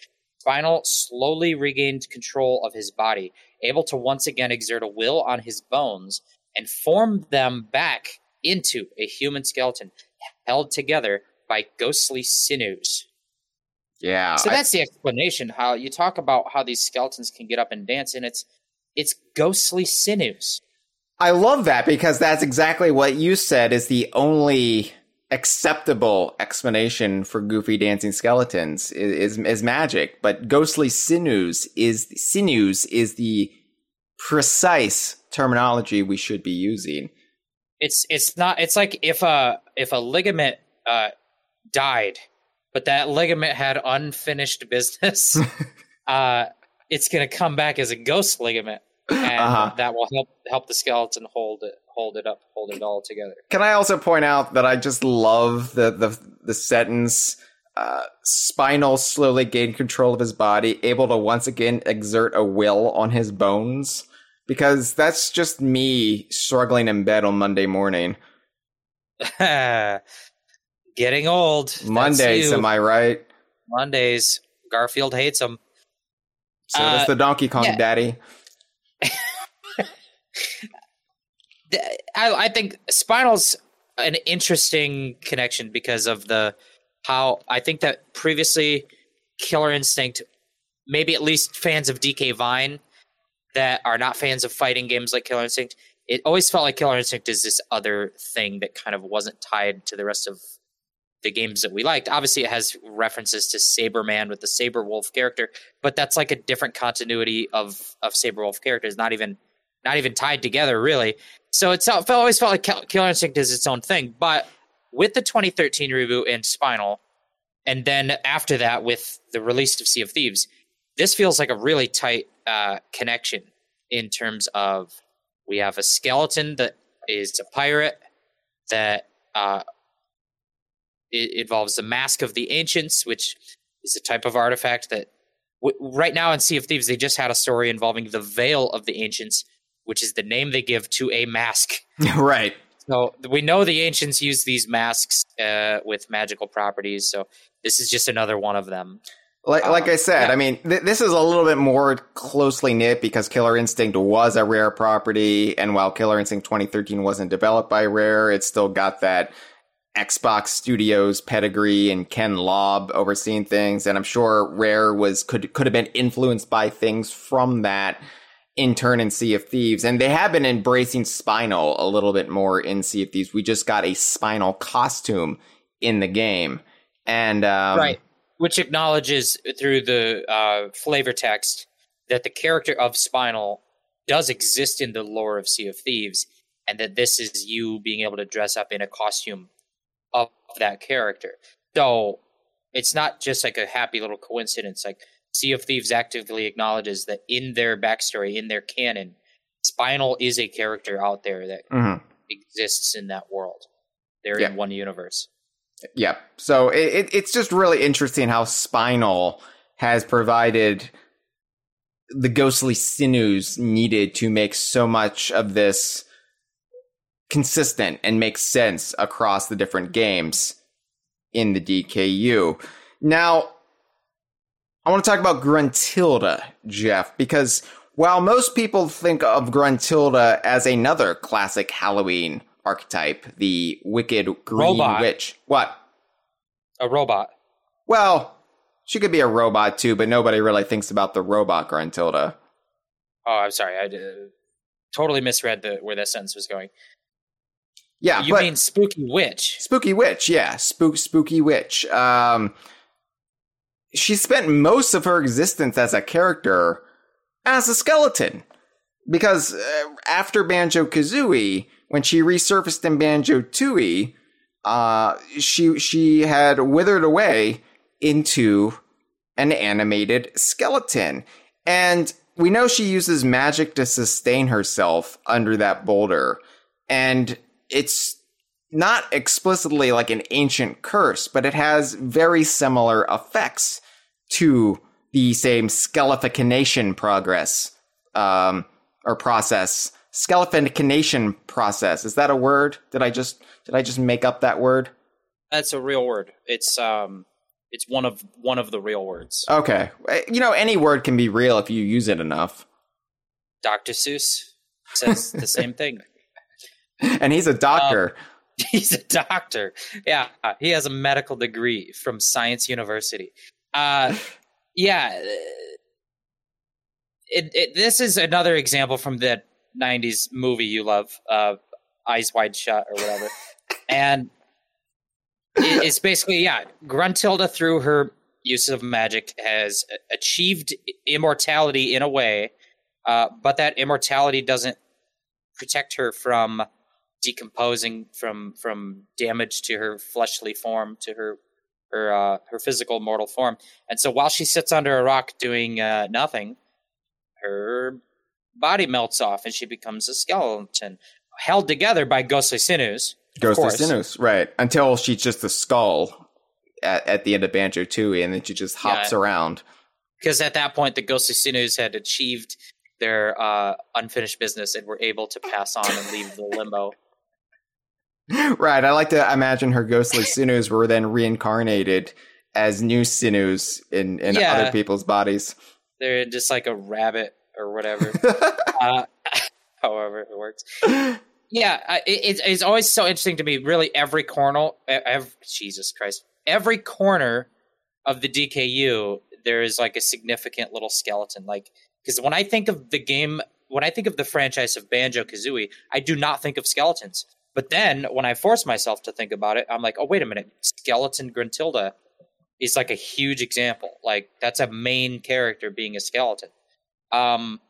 Spinal slowly regained control of his body, able to once again exert a will on his bones and form them back into a human skeleton held together by ghostly sinews. Yeah. So that's I, the explanation. How you talk about how these skeletons can get up and dance, and it's it's ghostly sinews. I love that because that's exactly what you said is the only acceptable explanation for goofy dancing skeletons is, is, is magic, but ghostly sinews is sinews is the precise terminology we should be using. It's it's not it's like if a if a ligament uh, died, but that ligament had unfinished business, *laughs* uh, it's gonna come back as a ghost ligament and uh-huh. that will help help the skeleton hold it hold it up, hold it all together. Can I also point out that I just love the the the sentence uh, Spinal slowly gained control of his body, able to once again exert a will on his bones. Because that's just me struggling in bed on Monday morning. *laughs* Getting old. Mondays, am I right? Mondays. Garfield hates them. So uh, does the Donkey Kong yeah. daddy. I, I think Spinal's an interesting connection because of the how I think that previously Killer Instinct, maybe at least fans of DK Vine that are not fans of fighting games like Killer Instinct, it always felt like Killer Instinct is this other thing that kind of wasn't tied to the rest of the games that we liked. Obviously, it has references to Sabreman with the Sabre Wulf character, but that's like a different continuity of of Sabre Wulf characters, not even not even tied together really. So it always felt like Killer Instinct is its own thing. But with the 2013 reboot and Spinal, and then after that with the release of Sea of Thieves, this feels like a really tight uh, connection in terms of we have a skeleton that is a pirate that uh, involves the Mask of the Ancients, which is a type of artifact that w- right now in Sea of Thieves they just had a story involving the Veil of the Ancients, which is the name they give to a mask. *laughs* right. So we know the ancients use these masks uh, with magical properties. So this is just another one of them. Like, like I um, said, yeah. I mean, th- this is a little bit more closely knit because Killer Instinct was a rare property, and while Killer Instinct 2013 wasn't developed by Rare, it still got that Xbox Studios pedigree and Ken Lobb overseeing things, and I'm sure Rare was could could have been influenced by things from that in turn in Sea of Thieves. And they have been embracing Spinal a little bit more in Sea of Thieves. We just got a Spinal costume in the game. And, um, right. which acknowledges through the uh, flavor text that the character of Spinal does exist in the lore of Sea of Thieves, and that this is you being able to dress up in a costume of that character. So it's not just like a happy little coincidence. Like Sea of Thieves actively acknowledges that in their backstory, in their canon, Spinal is a character out there that Mm-hmm. exists in that world. They're Yeah. in one universe. Yeah. So it, it, it's just really interesting how Spinal has provided the ghostly sinews needed to make so much of this consistent and make sense across the different games in the DKU. Now, I want to talk about Gruntilda, Jeff, because while most people think of Gruntilda as another classic Halloween archetype, the wicked green Robot. witch. What? A robot. Well, she could be a robot too, but nobody really thinks about the robot Gruntilda. Oh, I'm sorry. I uh, totally misread the where that sentence was going. Yeah, you mean spooky witch? spooky witch, yeah, spook spooky witch. Um, she spent most of her existence as a character as a skeleton. Because uh, after Banjo Kazooie, when she resurfaced in Banjo Tooie, uh, she she had withered away into an animated skeleton, and we know she uses magic to sustain herself under that boulder, and it's not explicitly like an ancient curse, but it has very similar effects to the same skelefication progress um, or process. Skelefication process is that a word? Did I just did I just make up that word? That's a real word. It's um, it's one of one of the real words. Okay, you know any word can be real if you use it enough. Dr. Seuss says the same *laughs* thing. And he's a doctor. *laughs* He's a doctor. Yeah, he has a medical degree from Science University. Uh, yeah, it, it, this is another example from that '90s movie you love, uh, Eyes Wide Shut or whatever, *laughs* and it, it's basically yeah, Gruntilda through her use of magic has achieved immortality in a way, uh, but that immortality doesn't protect her from decomposing from from damage to her fleshly form to her her uh, her physical mortal form and so while she sits under a rock doing uh, nothing her body melts off and she becomes a skeleton held together by ghostly sinews Ghostly sinews, right? Until she's just a skull at, at the end of Banjo Tooie, and then she just hops Yeah. around. because at that point the ghostly sinews had achieved their uh, unfinished business and were able to pass on and leave the limbo *laughs* Right. I like to imagine her ghostly sinews were then reincarnated as new sinews in, in Yeah. other people's bodies. they're just like a rabbit or whatever *laughs* uh, *laughs* however it works. Yeah, it, it's, always so interesting to me. Really, every corner, every, Jesus Christ, every corner of the DKU, there is like a significant little skeleton. Like, because when I think of the game, when I think of the franchise of Banjo Kazooie, I do not think of skeletons. But then when I force myself to think about it, I'm like, oh wait a minute, skeleton Gruntilda is like a huge example. Like that's a main character being a skeleton. Um,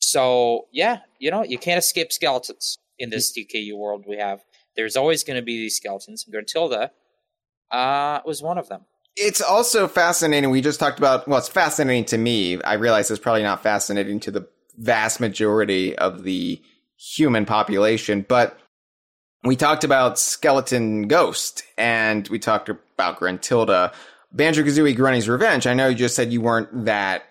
so yeah, you know, you can't escape skeletons in this DKU world we have. There's always going to be these skeletons. And Gruntilda uh, was one of them. it's also fascinating. We just talked about, well, it's fascinating to me. I realize it's probably not fascinating to the vast majority of the human population, but we talked about Skeleton Ghost and we talked about Gruntilda. Banjo Kazooie Grunty's Revenge. I know you just said you weren't that,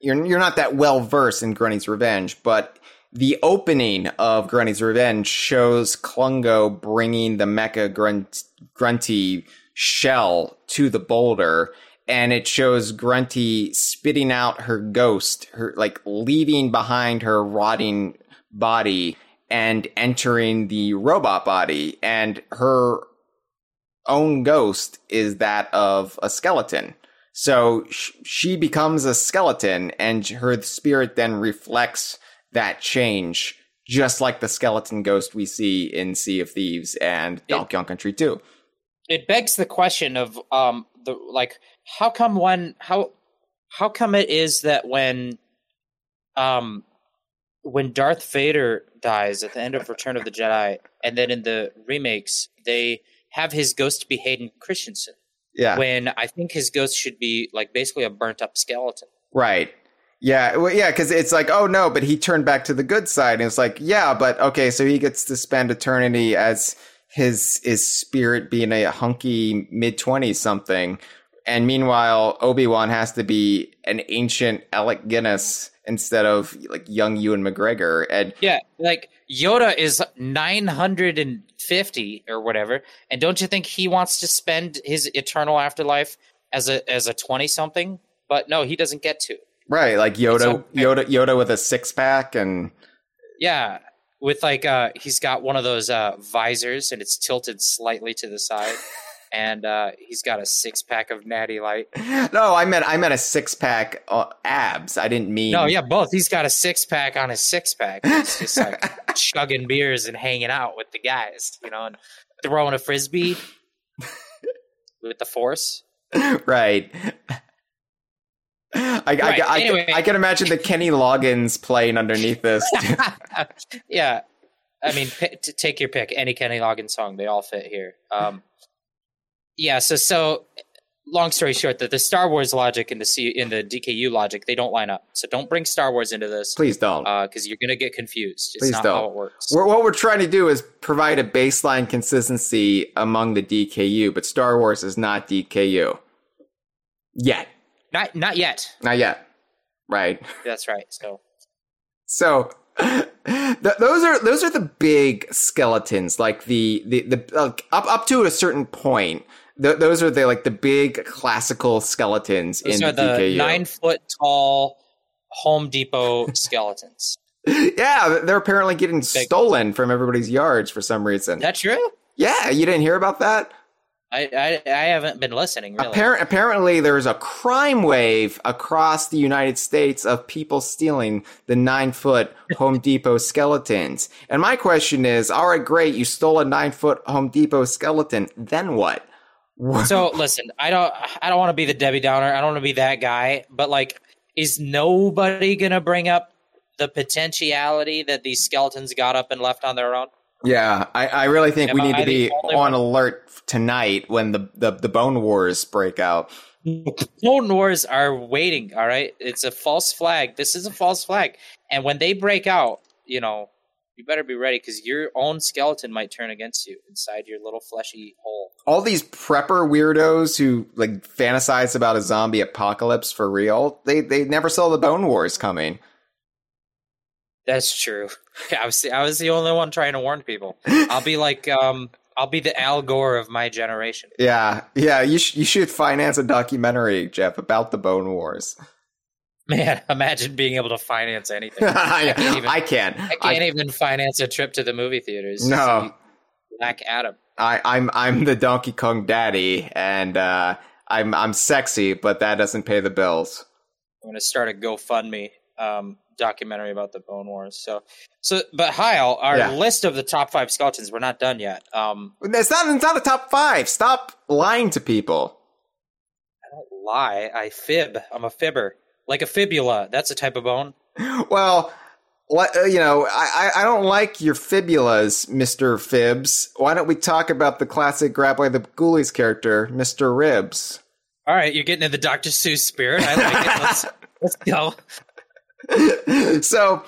you're, you're not that well versed in Grunty's Revenge, but the opening of Grunty's Revenge shows Klungo bringing the mecha grunt, grunty shell to the boulder and it shows grunty spitting out her ghost her like leaving behind her rotting body and entering the robot body and her own ghost is that of a skeleton so sh- she becomes a skeleton and her spirit then reflects that change just like the skeleton ghost we see in Sea of Thieves and Donkey Kong Country 2. it begs the question of um the like how come when how how come it is that when um when Darth Vader dies at the end of Return of the Jedi and then in the remakes they have his ghost be Hayden Christensen Yeah. when I think his ghost should be like basically a burnt up skeleton. Right. Yeah, well, yeah, because it's like, oh no, but he turned back to the good side, and it's like, yeah, but okay, so he gets to spend eternity as his his spirit being a hunky mid twenties something, and meanwhile Obi Wan has to be an ancient Alec Guinness instead of like young Ewan McGregor, and Yeah, like Yoda is 950 or whatever, and don't you think he wants to spend his eternal afterlife as a as a 20 something? But no, he doesn't get to. right, like Yoda, so- Yoda, Yoda with a six pack, and Yeah, with like uh he's got one of those uh visors and it's tilted slightly to the side. *laughs* And uh, he's got a six pack of Natty Light. *laughs* no, I meant I meant a six pack uh, abs. I didn't mean No, yeah, both. He's got a six pack on his six pack. It's just like *laughs* chugging beers and hanging out with the guys, you know, and throwing a frisbee *laughs* with the force. right. I, I, Right, I, anyway. I, can imagine the Kenny Loggins playing underneath this. yeah, I mean, take your pick. Any Kenny Loggins song, they all fit here. Um, yeah. So, so long story short, that the Star Wars logic and the C in the DKU logic they don't line up. So don't bring Star Wars into this Please don't. Uh, because you're gonna get confused. It's Please not don't. how it works. We're, what we're trying to do is provide a baseline consistency among the DKU, but Star Wars is not DKU. Yet. Not not yet. Not yet. Right. That's right. So So *laughs* th- those are those are the big skeletons, like the the the like, up up to a certain point. Th- those are the like the big classical skeletons those in are the, the nine foot tall Home Depot *laughs* skeletons. yeah, they're apparently getting stolen from everybody's yards for some reason. That true? yeah, you didn't hear about that? I, I I haven't been listening really. Appar- apparently, there's a crime wave across the United States of people stealing the nine foot Home *laughs* Depot skeletons. And my question is all right, great, you stole a nine foot Home Depot skeleton. Then what? What- So listen, I don't I don't want to be the Debbie Downer. I don't want to be that guy, but like is nobody going to bring up the potentiality that these skeletons got up and left on their own? yeah, I, I really think Am we need I to be on one? alert tonight when the, the, the Bone Wars break out. Clone Wars are waiting, all right? It's a false flag. This is a false flag. And when they break out, you know, you better be ready because your own skeleton might turn against you inside your little fleshy hole. All these prepper weirdos who like fantasize about a zombie apocalypse for real, they, they never saw the Bone Wars coming. That's true. *laughs* I was I was the only one trying to warn people. *laughs* I'll be like um I'll be the Al Gore of my generation. Yeah, yeah. You sh- you should finance a documentary, Jeff, about the Bone Wars. Man, *laughs* imagine being able to finance anything. *laughs* I, can't even- I can. I can't even finance a trip to the movie theaters. No. Black Adam. I, I'm I'm the Donkey Kong daddy, and uh, I'm I'm sexy, but that doesn't pay the bills. I'm gonna start a GoFundMe um, documentary about the Bone Wars. So, so, but Hyle, our Yeah. list of the top five skeletons, we're not done yet. Um, It's not it's not a top five. Stop lying to people. I don't lie. I fib. I'm a fibber, like a fibula. That's a type of bone. Well, what uh, you know, I, I I don't like your fibulas, Mister Fibs. Why don't we talk about the classic Grab by the Ghoulies character, Mister Ribs? All right, you're getting in the Dr. Seuss spirit. I like it. Let's, *laughs* let's go. so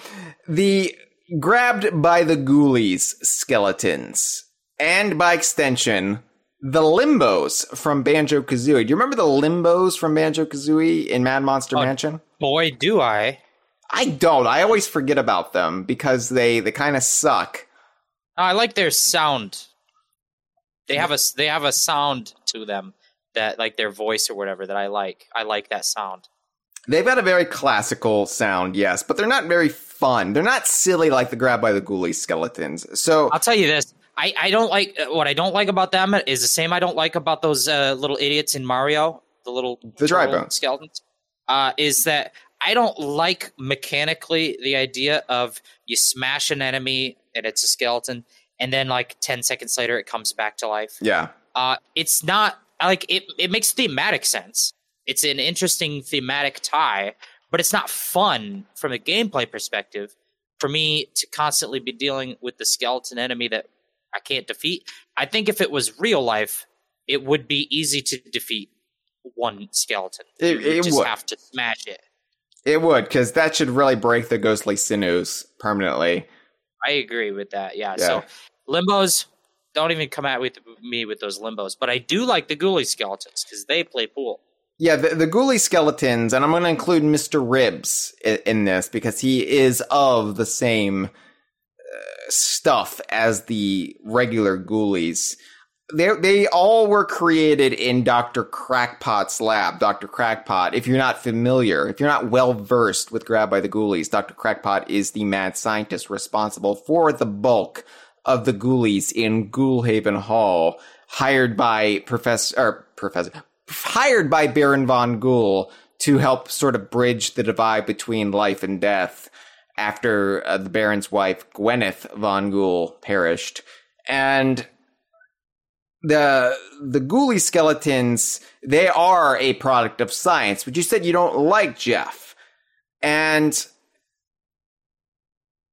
the grabbed by the ghoulies skeletons and by extension the limbos from banjo kazooie do you remember the limbos from banjo kazooie in mad monster Oh. mansion Boy, do I. i don't i always forget about them because they they kind of suck I like their sound. They have a they have a sound to them that like their voice or whatever that I like. I like that sound. they've got a very classical sound yes but they're not very fun they're not silly like the grab by the ghoulies skeletons so I'll tell you this. I, I don't like uh, what I don't like about them is the same I don't like about those uh, little idiots in Mario, the little The dry bones. skeletons. Uh, is that I don't like mechanically the idea of you smash an enemy and it's a skeleton, and then like ten seconds later it comes back to life. yeah Uh, it's not like it. It makes thematic sense. It's an interesting thematic tie, but it's not fun from a gameplay perspective for me to constantly be dealing with the skeleton enemy that I can't defeat. I think if it was real life, it would be easy to defeat one skeleton. It, you it just would. have to smash it. It would, because that should really break the ghostly sinews permanently. I agree with that. Yeah. Yeah. So limbos, don't even come at with me with those limbos. But I do like the ghoulie skeletons because they play pool. Yeah, the, the ghoulie skeletons, and I'm going to include Mr. Ribs in, in this because he is of the same stuff as the regular ghoulies. They they all were created in Dr. Crackpot's lab. Dr. Crackpot, if you're not familiar, if you're not well versed with Grab by the Ghoulies, Dr. Crackpot is the mad scientist responsible for the bulk of the ghoulies in Ghoulhaven Hall, hired by Professor or Professor hired by Baron von Ghoul to help sort of bridge the divide between life and death after uh, the Baron's wife Gwyneth von Ghoul perished, and the the ghoulie skeletons they are a product of science, but you said you don't like Jeff, and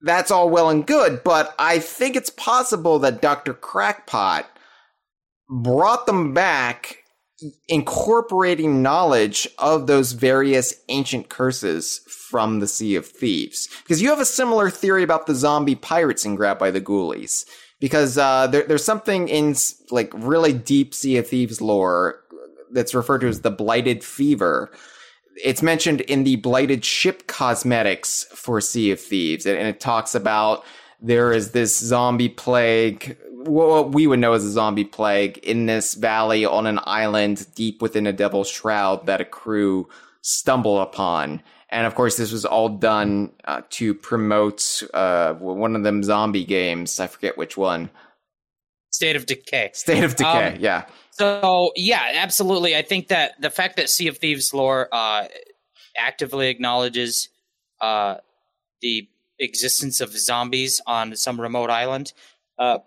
that's all well and good, but I think it's possible that Dr. Crackpot brought them back incorporating knowledge of those various ancient curses from the Sea of Thieves. Because you have a similar theory about the zombie pirates in Grab by the Ghoulies. Because uh, there, there's something in like really deep Sea of Thieves lore that's referred to as the Blighted Fever. It's mentioned in the Blighted Ship cosmetics for Sea of Thieves, and it talks about there is this zombie plague what we would know as a zombie plague in this valley on an island deep within a devil's shroud that a crew stumble upon. And of course, this was all done uh, to promote uh, one of them zombie games. I forget which one. State of Decay. State of Decay. Um, yeah. So yeah, absolutely. I think that the fact that Sea of Thieves lore uh, actively acknowledges uh, the existence of zombies on some remote island, uh,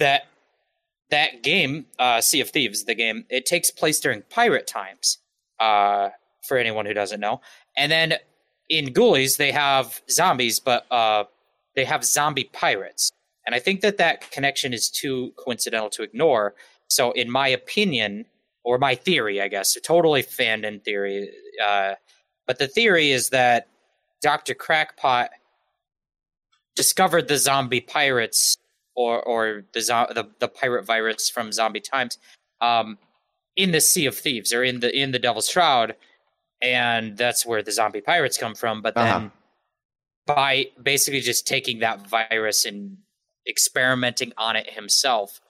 that that game, uh, Sea of Thieves, the game, it takes place during pirate times. Uh, for anyone who doesn't know, and then in Ghoulies they have zombies, but uh, they have zombie pirates, and I think that that connection is too coincidental to ignore. So, in my opinion, or my theory, I guess, a totally fandom theory, uh, but the theory is that Doctor Crackpot discovered the zombie pirates or or the the, the pirate virus from zombie times um, in the Sea of Thieves or in the in the Devil's Shroud, and that's where the zombie pirates come from. But then Uh-huh. by basically just taking that virus and experimenting on it himself,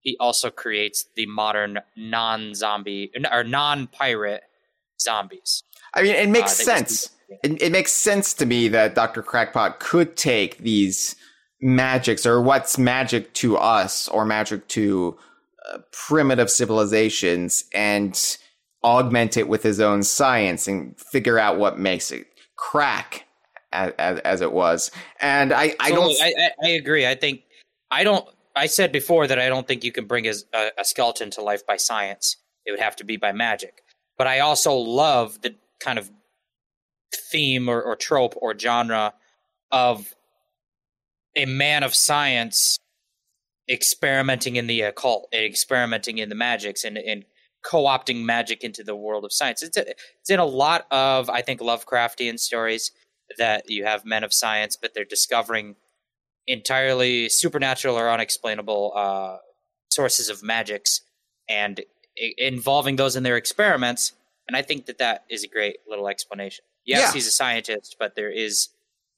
he also creates the modern non-zombie or non-pirate zombies. I mean, it makes Uh, sense. It, it makes sense to me that Dr. Crackpot could take these magics or what's magic to us or magic to uh, primitive civilizations and augment it with his own science and figure out what makes it crack as, as, as it was. And I, I don't. I, I, I agree. I think I don't. I said before that I don't think you can bring a, a, skeleton to life by science. It would have to be by magic. But I also love the kind of theme or, or trope or genre of a man of science experimenting in the occult and experimenting in the magics and, and co-opting magic into the world of science. It's, a, it's in a lot of, I think, Lovecraftian stories that you have men of science, but they're discovering entirely supernatural or unexplainable uh, sources of magics and i- involving those in their experiments. And I think that that is a great little explanation. Yes, Yeah. he's a scientist, but there is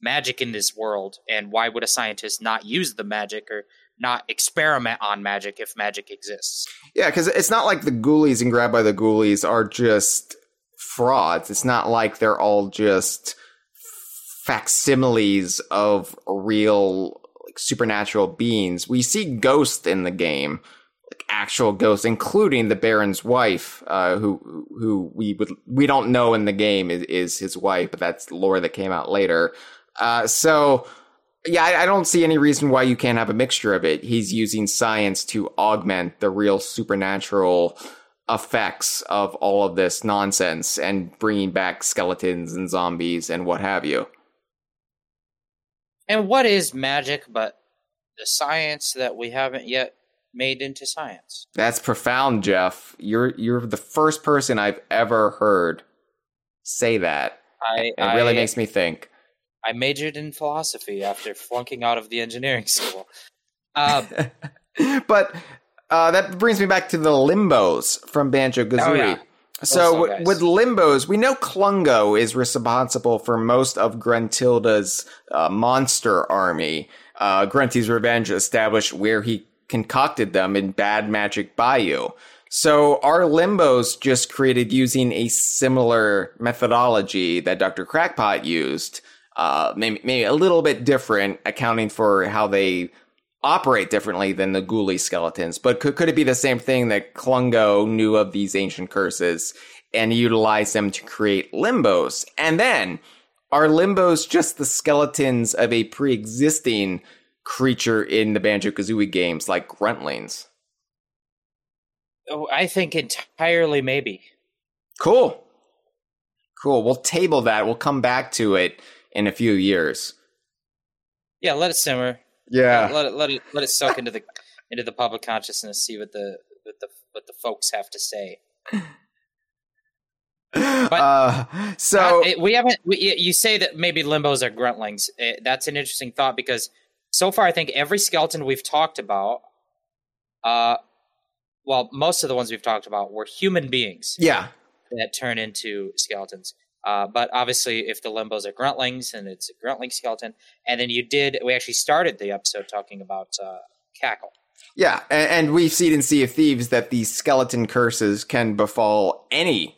magic in this world. And why would a scientist not use the magic or not experiment on magic if magic exists? Yeah, because it's not like the ghoulies and Grab by the Ghoulies are just frauds. It's not like they're all just facsimiles of real like, supernatural beings. We see ghosts in the game, like actual ghosts, including the Baron's wife, uh, who who we would we don't know in the game is, is his wife, but that's lore that came out later. Uh, so Yeah, I, I don't see any reason why you can't have a mixture of it. He's using science to augment the real supernatural effects of all of this nonsense and bringing back skeletons and zombies and what have you. And what is magic but the science that we haven't yet made into science? That's profound, Jeff. You're you're the first person I've ever heard say that. I, It really I- makes me think. I majored in philosophy after flunking out of the engineering school. Um, *laughs* but uh, that brings me back to the limbos from Banjo Kazooie. Oh, yeah. So with limbos, we know Klungo is responsible for most of Gruntilda's uh, monster army. Uh, Grunty's Revenge established where he concocted them in Bad Magic Bayou. So are limbos just created using a similar methodology that Dr. Crackpot used? Uh, maybe, maybe a little bit different, accounting for how they operate differently than the ghoulie skeletons. But could, could it be the same thing that Klungo knew of these ancient curses and utilized them to create limbos? And then are limbos just the skeletons of a pre-existing creature in the Banjo Kazooie games like gruntlings? oh, I think entirely maybe. Cool. Cool. We'll table that. We'll come back to it in a few years. Yeah, let it simmer. Yeah. Let it let it let it soak into the into the public consciousness. See what the what the what the folks have to say. uh, so Uh, we haven't. We, you say that maybe limbos are gruntlings. Eh, that's an interesting thought because so far I think every skeleton we've talked about, uh, well, most of the ones we've talked about were human beings yeah, that turn into skeletons. Uh, but obviously, if the limbos are gruntlings, and it's a gruntling skeleton, and then you did, we actually started the episode talking about uh, Kackle. Yeah, and, and we've seen in Sea of Thieves that these skeleton curses can befall any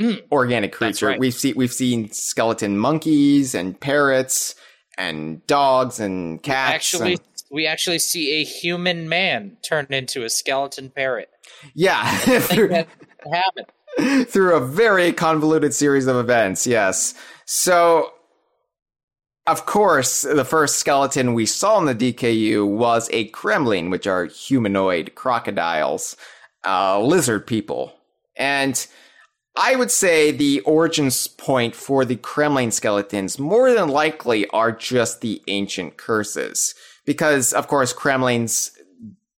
Mm. organic creature. right. We've seen we've seen skeleton monkeys and parrots and dogs and cats. Actually, and- we actually see a human man turn into a skeleton parrot. yeah, I think through, *laughs* that happened. *laughs* through a very convoluted series of events. Yes, so. Of course, the first skeleton we saw in the DKU was a Kremling, which are humanoid crocodiles, uh, lizard people. And I would say the origins point for the Kremling skeletons more than likely are just the ancient curses. Because, of course, Kremlings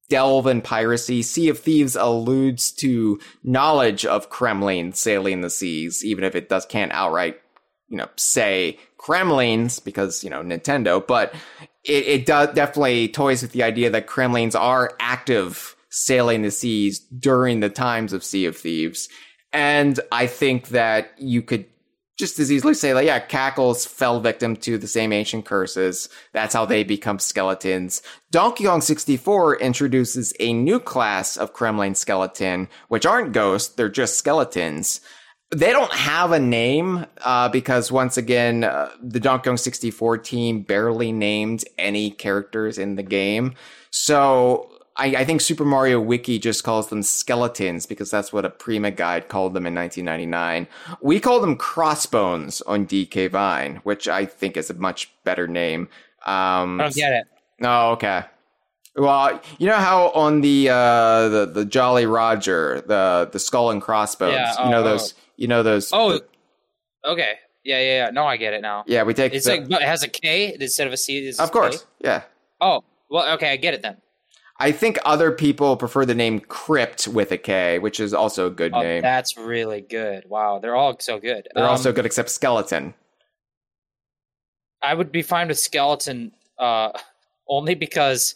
delve in piracy. Sea of Thieves alludes to knowledge of Kremling sailing the seas, even if it does can't outright, you know, say Kremlings because, you know, Nintendo, but it, it does definitely toys with the idea that Kremlings are active sailing the seas during the times of Sea of Thieves. And I think that you could just as easily say, like, yeah, Kackles fell victim to the same ancient curses. That's how they become skeletons. Donkey Kong 64 introduces a new class of Kremling skeleton, which aren't ghosts, they're just skeletons. They don't have a name uh, because, once again, uh, the Donkey Kong 64 team barely named any characters in the game. So I, I think Super Mario Wiki just calls them skeletons because that's what a Prima guide called them in 1999. We call them Krossbones on DK Vine, which I think is a much better name. Um, I don't get it. Oh, okay. Well, you know how on the uh, the the Jolly Roger, the the skull and crossbones, Yeah, you know oh, those, you know those. Oh, okay. Yeah, yeah, yeah. No, I get it now. yeah, we take. It's the- like, it has a K instead of a C. of K? course, yeah. Oh, well, okay, I get it then. I think other people prefer the name Krypt with a K, which is also a good Oh, name. that's really good. Wow, they're all so good. They're Um, also good, except skeleton. I would be fine with skeleton, uh, *laughs* only because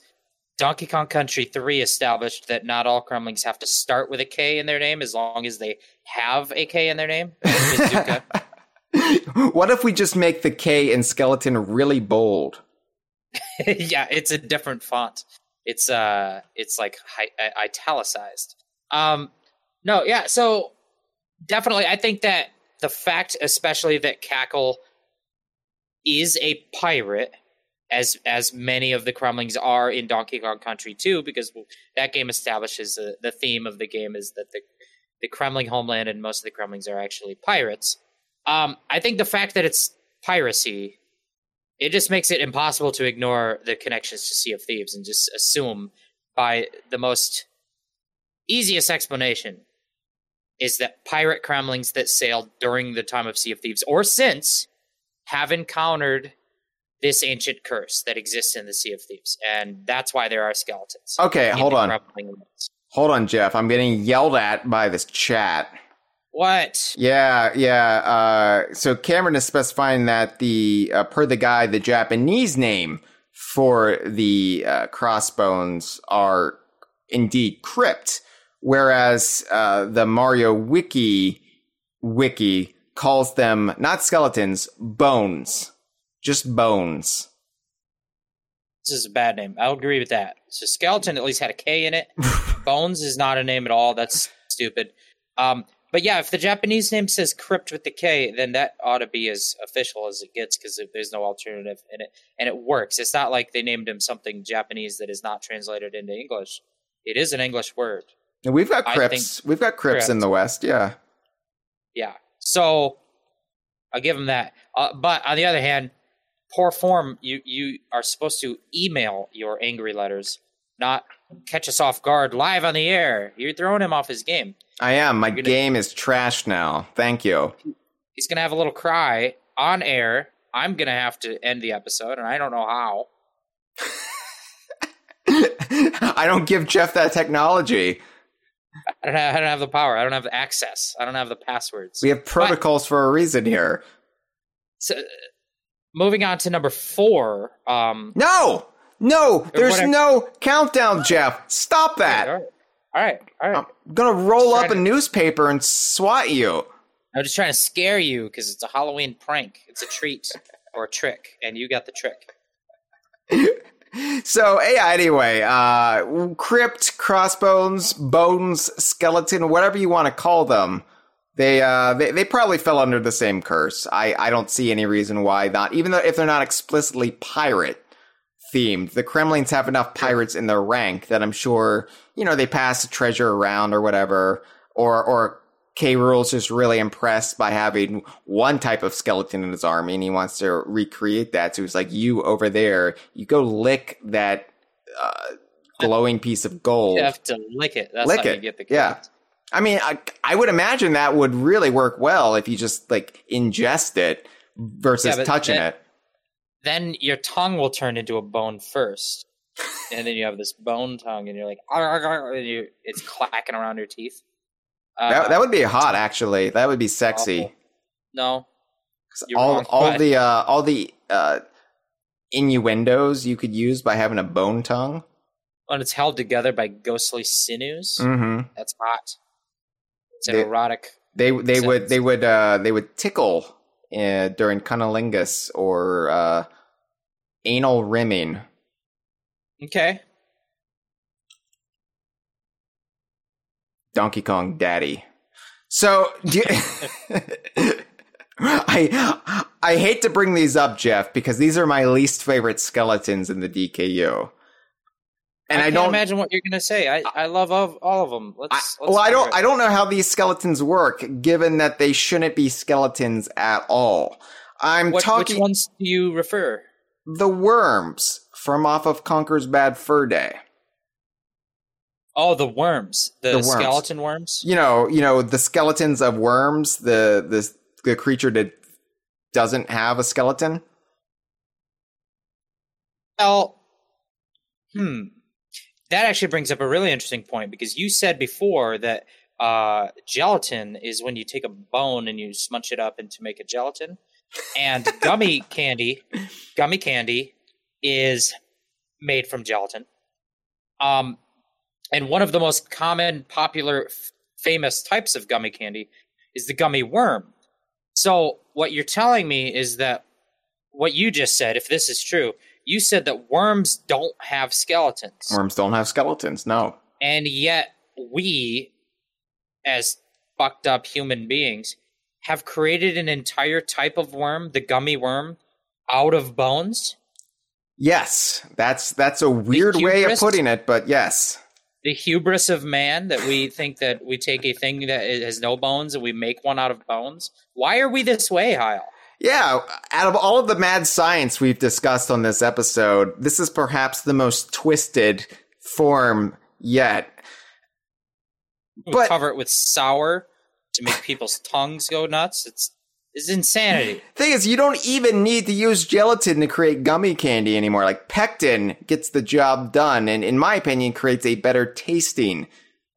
Donkey Kong Country Three established that not all Kremlings have to start with a K in their name, as long as they have a K in their name. *laughs* *laughs* What if we just make the K in skeleton really bold? yeah, it's a different font. It's uh, it's like hi- italicized. Um, no, yeah. So definitely, I think that the fact, especially that Kackle is a pirate, as as many of the Kremlings are in Donkey Kong Country 2, because that game establishes uh, the theme of the game is that the the Kremling homeland and most of the Kremlings are actually pirates. Um, I think the fact that it's piracy it just makes it impossible to ignore the connections to Sea of Thieves and just assume by the most easiest explanation is that pirate Kremlings that sailed during the time of Sea of Thieves or since have encountered this ancient curse that exists in the Sea of Thieves, and that's why there are skeletons. Okay, hold on. Hold on, Jeff. I'm getting yelled at by this chat. What? Yeah, yeah. Uh, so Cameron is specifying that the uh, per the guide, the Japanese name for the uh, Krossbones are indeed Krypt, whereas uh, the Mario Wiki wiki calls them not skeletons, bones, just bones. This is a bad name. I'll agree with that. So skeleton at least had a K in it. *laughs* Bones is not a name at all. That's stupid. Um, but yeah, if the Japanese name says Krypt with the K, then that ought to be as official as it gets because there's no alternative in it, and it works. It's not like they named him something Japanese that is not translated into English. It is an English word. And we've got crypts. We've got crypts in the West. Yeah. Yeah. So I'll give him that. Uh, but on the other hand, poor form. You you are supposed to email your angry letters, not catch us off guard live on the air. You're throwing him off his game. I am. My gonna- game is trashed now. Thank you. He's gonna have a little cry on air. I'm gonna have to end the episode, and I don't know how. *laughs* I don't give Jeff that technology. I don't have, I don't have the power. I don't have the access. I don't have the passwords. We have protocols for a reason here. So, moving on to number four. Um, No, no, there's whatever. no countdown, Jeff. Stop that. right, all right, all right. I'm gonna roll up a to- newspaper and swat you. I'm just trying to scare you because it's a Halloween prank. It's a treat *laughs* or a trick, and you got the trick. So, yeah, anyway, uh, Krypt, Krossbones, bones, skeleton, whatever you want to call them, they, uh, they, they probably fell under the same curse. I, I don't see any reason why not, even though if they're not explicitly pirate themed, the Kremlings have enough pirates in their rank that I'm sure, you know, they pass the treasure around or whatever, or, or K. Rool's just really impressed by having one type of skeleton in his army and he wants to recreate that. So he's like, you over there, you go lick that uh, glowing piece of gold. You have to lick it. That's Lick how it. you get the Yeah. I mean, I, I would imagine that would really work well if you just like ingest it versus Yeah, touching that- it. Then your tongue will turn into a bone first, and then you have this bone tongue, and you're like, "Arr, arr, arr," and you, it's clacking around your teeth. Uh, That, that would be hot, actually. That would be sexy. awful. no, 'Cause You're all wrong, all but- the uh, all the uh, innuendos you could use by having a bone tongue. when it's held together by ghostly sinews, Mm-hmm. that's hot. It's an They- erotic. They they Makes would they would uh, they would tickle uh, during cunnilingus or uh, anal rimming. Okay, Donkey Kong Daddy. So, you, *laughs* I I hate to bring these up, Jeff, because these are my least favorite skeletons in the DKU, and I, I, can't don't. imagine what you're gonna say. I, I love all, all of them. Let's, I, let's well, I don't. it. I don't know how these skeletons work, given that they shouldn't be skeletons at all. I'm What, talking which ones do you refer? the worms from off of Conker's Bad Fur Day. Oh, the worms, the, The worms. skeleton worms. You know, you know the skeletons of worms. The the the creature that doesn't have a skeleton. Well, hmm. That actually brings up a really interesting point because you said before that uh, gelatin is when you take a bone and you smudge it up and to make a gelatin, and *laughs* gummy candy, gummy candy is made from gelatin. Um, and one of the most common, popular, f- famous types of gummy candy is the gummy worm. So what you're telling me is that what you just said, if this is true, you said that worms don't have skeletons. Worms don't have skeletons. No. And yet we, as fucked up human beings, have created an entire type of worm, the gummy worm, out of bones. Yes, that's that's a weird way of putting it, but yes. The hubris of man that we think that we take a thing that has no bones and we make one out of bones. Why are we this way, Hyle? Yeah, out of all of the mad science we've discussed on this episode, this is perhaps the most twisted form yet. We But- cover it with sour to make people's tongues go nuts. It's it's insanity. *laughs* Thing is, you don't even need to use gelatin to create gummy candy anymore. Like pectin gets the job done, and in my opinion, creates a better tasting.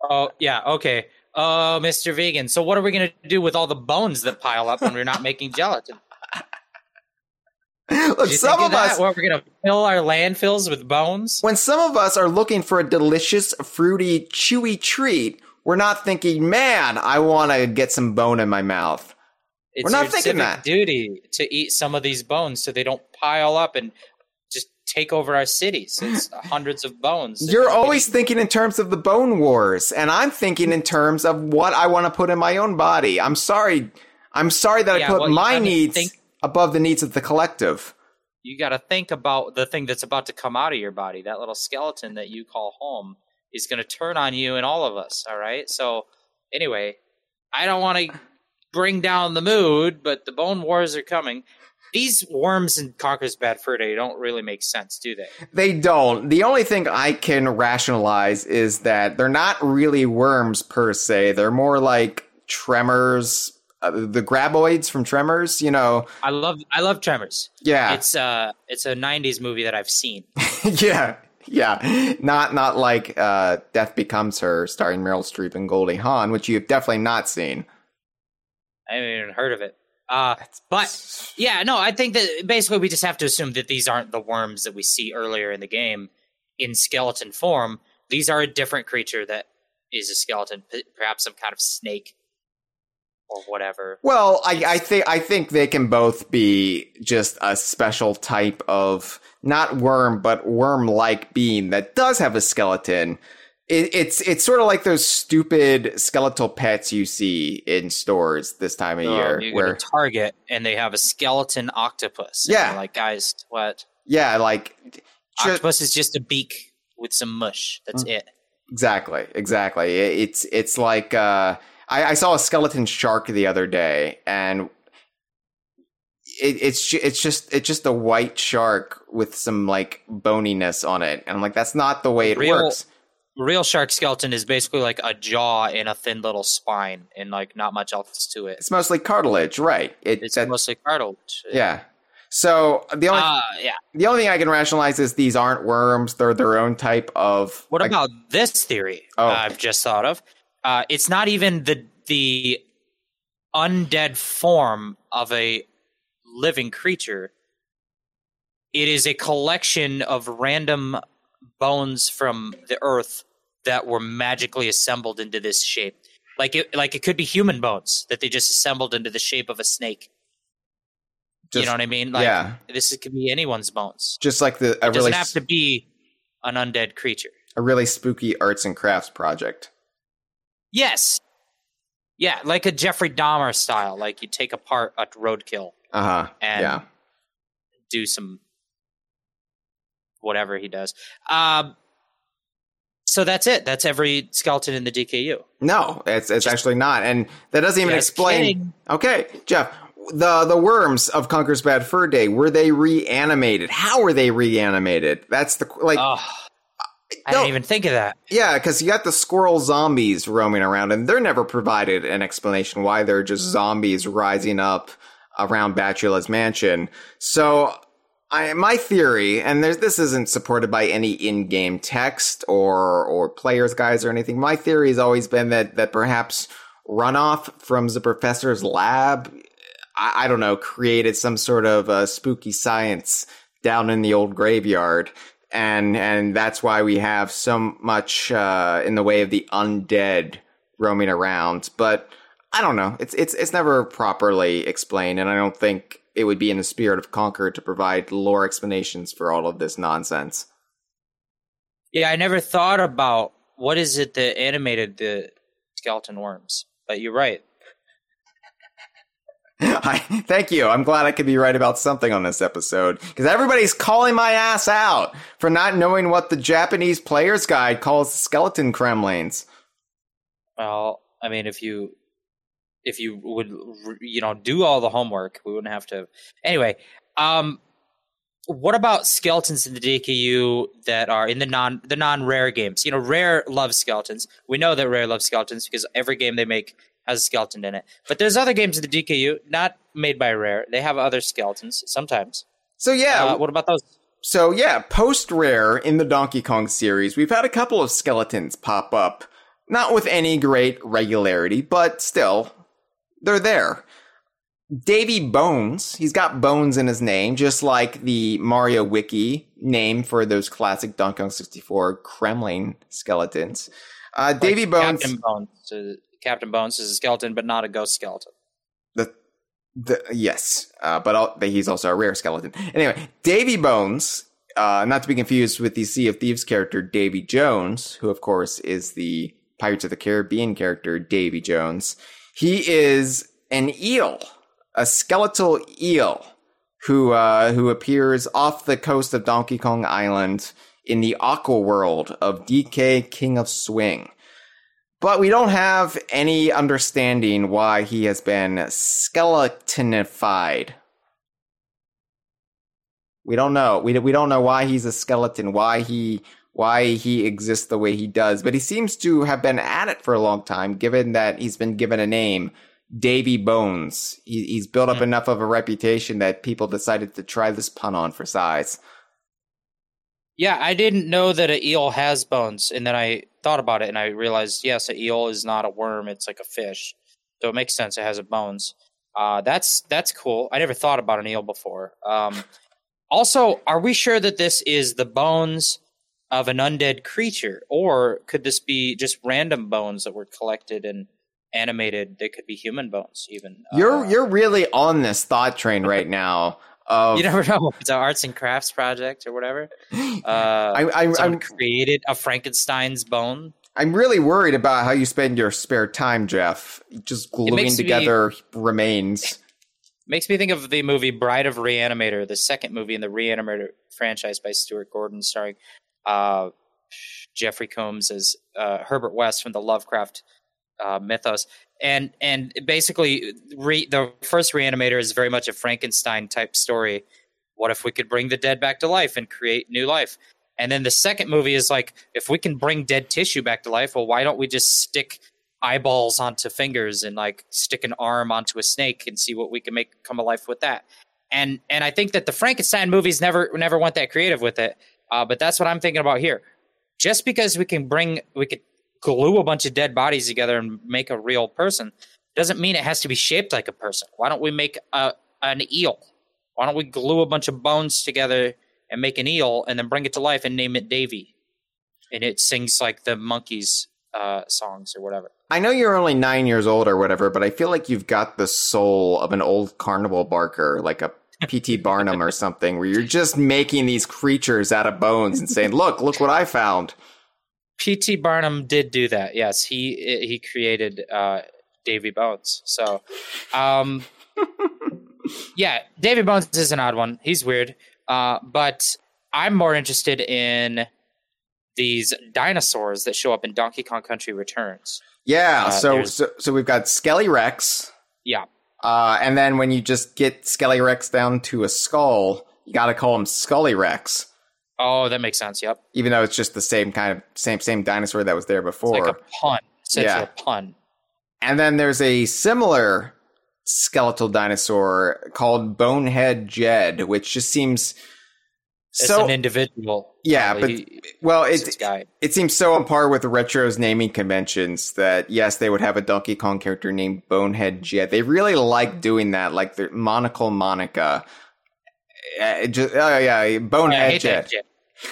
Oh yeah, okay. Uh, oh, Mr. Vegan. So what are we gonna do with all the bones that pile up when we're not making gelatin? *laughs* *laughs* Look, some of that? us, What, we're gonna fill our landfills with bones? when some of us are looking for a delicious, fruity, chewy treat, we're not thinking, "Man, I want to get some bone in my mouth." It's We're not thinking that. duty to eat some of these bones so they don't pile up and just take over our cities. It's *laughs* hundreds of bones. You're always thinking in terms of the bone wars, and I'm thinking in terms of what I want to put in my own body. I'm sorry. I'm sorry that I put well, my needs think- above the needs of the collective. you got to think about the thing that's about to come out of your body. That little skeleton that you call home is going to turn on you and all of us. All right. So anyway, I don't want to bring down the mood, but the bone wars are coming. These worms in Conker's Bad Fur Day don't really make sense, do they? They don't. The only thing I can rationalize is that they're not really worms per se. They're more like tremors, uh, the graboids from Tremors. You know, I love I love Tremors. yeah, It's uh it's a '90s movie that I've seen. *laughs* yeah, yeah. Not not like uh, Death Becomes Her, starring Meryl Streep and Goldie Hawn, which you've definitely not seen. I haven't even heard of it. Uh, but yeah, no, I think that basically we just have to assume that these aren't the worms that we see earlier in the game in skeleton form. These are a different creature that is a skeleton, perhaps some kind of snake or whatever. Well, I, I think I think they can both be just a special type of not worm, but worm-like being that does have a skeleton. It, it's it's sort of like those stupid skeletal pets you see in stores this time of year, Um, you where Target and they have a skeleton octopus. Yeah. like guys, what? yeah, like ju- Octopus is just a beak with some mush. That's it. Exactly, exactly. It- It's it's like uh, I, I saw a skeleton shark the other day, and it, it's it's just it's just a white shark with some like boniness on it, and I'm like, that's not the way it Real- works. Real shark skeleton is basically like a jaw and a thin little spine, and like not much else to it. It's mostly cartilage, right? It, It's that- mostly cartilage. yeah. So the only Uh, yeah. the only thing I can rationalize is these aren't worms; they're their own type of. What like- about this theory? Oh. I've just thought of. Uh, it's not even the the undead form of a living creature. It is a collection of random bones from the earth that were magically assembled into this shape. Like it, like it could be human bones that they just assembled into the shape of a snake. you know what I mean? Like yeah, this could be anyone's bones. just like the a It really doesn't have to be an undead creature. a really spooky arts and crafts project. Yes. Yeah, like a Jeffrey Dahmer style. Like you take apart a roadkill, Uh huh. And- Yeah. do some whatever he does. Um, so that's it. That's every skeleton in the DKU. No, it's it's actually not, and that doesn't even explain. kidding. Okay, Jeff, the the worms of Conker's Bad Fur Day were they reanimated? How were they reanimated? That's the like, Oh, I no. didn't even think of that. yeah, because you got the squirrel zombies roaming around, and they're never provided an explanation why they're just zombies rising up around Batula's mansion. So. I, my theory, and there's, this isn't supported by any in-game text or or players' guides or anything. My theory has always been that that perhaps runoff from the professor's lab, I, I don't know, created some sort of uh, spooky science down in the old graveyard, and and that's why we have so much uh, in the way of the undead roaming around. But I don't know. It's it's it's never properly explained, and I don't think it would be in the spirit of Conker to provide lore explanations for all of this nonsense. Yeah, I never thought about what is it that animated the skeleton worms. But you're right. *laughs* I, thank you. I'm glad I could be right about something on this episode because everybody's calling my ass out for not knowing what the Japanese player's guide calls skeleton Kremlings. Well, I mean, if you if you would you know do all the homework, we wouldn't have to. Anyway, um, what about skeletons in the DKU that are in the non the non rare games? You know, rare loves skeletons. We know that rare loves skeletons because every game they make has a skeleton in it. But there's other games in the DKU not made by Rare. They have other skeletons sometimes. So yeah, Uh, what about those? So yeah, post rare in the Donkey Kong series, we've had a couple of skeletons pop up. Not with any great regularity, but still, they're there. Davy Bones, he's got bones in his name, just like the Mario Wiki name for those classic Donkey Kong 64 Kremling skeletons. Uh, Davy Like Bones, Captain Bones. Captain Bones is a skeleton, but not a ghost skeleton. the, the yes, uh, but al- but he's also a rare skeleton. Anyway, Davy Bones, uh, not to be confused with the Sea of Thieves character Davy Jones, who of course is the Pirates of the Caribbean character Davy Jones. He is an eel, a skeletal eel, who uh, who appears off the coast of Donkey Kong Island in the Aqua World of DK King of Swing. But we don't have any understanding why he has been skeletonified. We don't know. We, we don't know why he's a skeleton, why he why he exists the way he does, but he seems to have been at it for a long time, given that he's been given a name, Davy Bones. He, he's built up Hmm. enough of a reputation that people decided to try this pun on for size. Yeah, I didn't know that an eel has bones, and then I thought about it and I realized, yes, an eel is not a worm; it's like a fish, so it makes sense. It has a bones. Uh, that's that's cool. I never thought about an eel before. Um, also, are we sure that this is the bones of an undead creature, or could this be just random bones that were collected and animated? They could be human bones, even. You're Uh, you're really on this thought train right now. Of you never know. It's an arts and crafts project or whatever. *gasps* Uh, I, I, I'm created a Frankenstein's bone. I'm really worried about how you spend your spare time, Jeff. Just gluing makes me- together remains. Makes me think of the movie Bride of Reanimator, the second movie in the Reanimator franchise by Stuart Gordon, starring uh, Jeffrey Combs as uh, Herbert West from the Lovecraft uh, mythos. And and basically, re- the first Reanimator is very much a Frankenstein type story. What if we could bring the dead back to life and create new life? And then the second movie is like, if we can bring dead tissue back to life, well, why don't we just stick eyeballs onto fingers and like stick an arm onto a snake and see what we can make come alive with that? And and I think that the Frankenstein movies never never went that creative with it. Uh, but that's what I'm thinking about here. Just because we can bring we could glue a bunch of dead bodies together and make a real person doesn't mean it has to be shaped like a person. Why don't we make a an eel? Why don't we glue a bunch of bones together and make an eel and then bring it to life and name it Davy? And it sings like the monkeys uh, songs or whatever. I know you're only nine years old or whatever, but I feel like you've got the soul of an old carnival barker, like a P.T. *laughs* Barnum or something, where you're just making these creatures out of bones and saying, "Look, look what I found." P.T. Barnum did do that. Yes, he he created uh, Davy Bones. So, um, *laughs* yeah, Davy Bones is an odd one. He's weird, uh, but I'm more interested in these dinosaurs that show up in Donkey Kong Country Returns. Yeah, Uh, so, so so we've got Skelly Rex, Yeah, uh, and then when you just get Skelly Rex down to a skull, you got to call him Scully Rex, oh, that makes sense. Yep, even though it's just the same kind of same same dinosaur that was there it's before. like a pun, Yeah. a pun. And then there's a similar skeletal dinosaur called Bonehead Jed, which just seems It's so an individual. yeah, probably. but well, it it seems so on par with Retro's naming conventions that yes, they would have a Donkey Kong character named Bonehead Jed. They really like doing that, like the Monocle Monica. Uh, just, oh yeah, Bonehead Jed. that shit.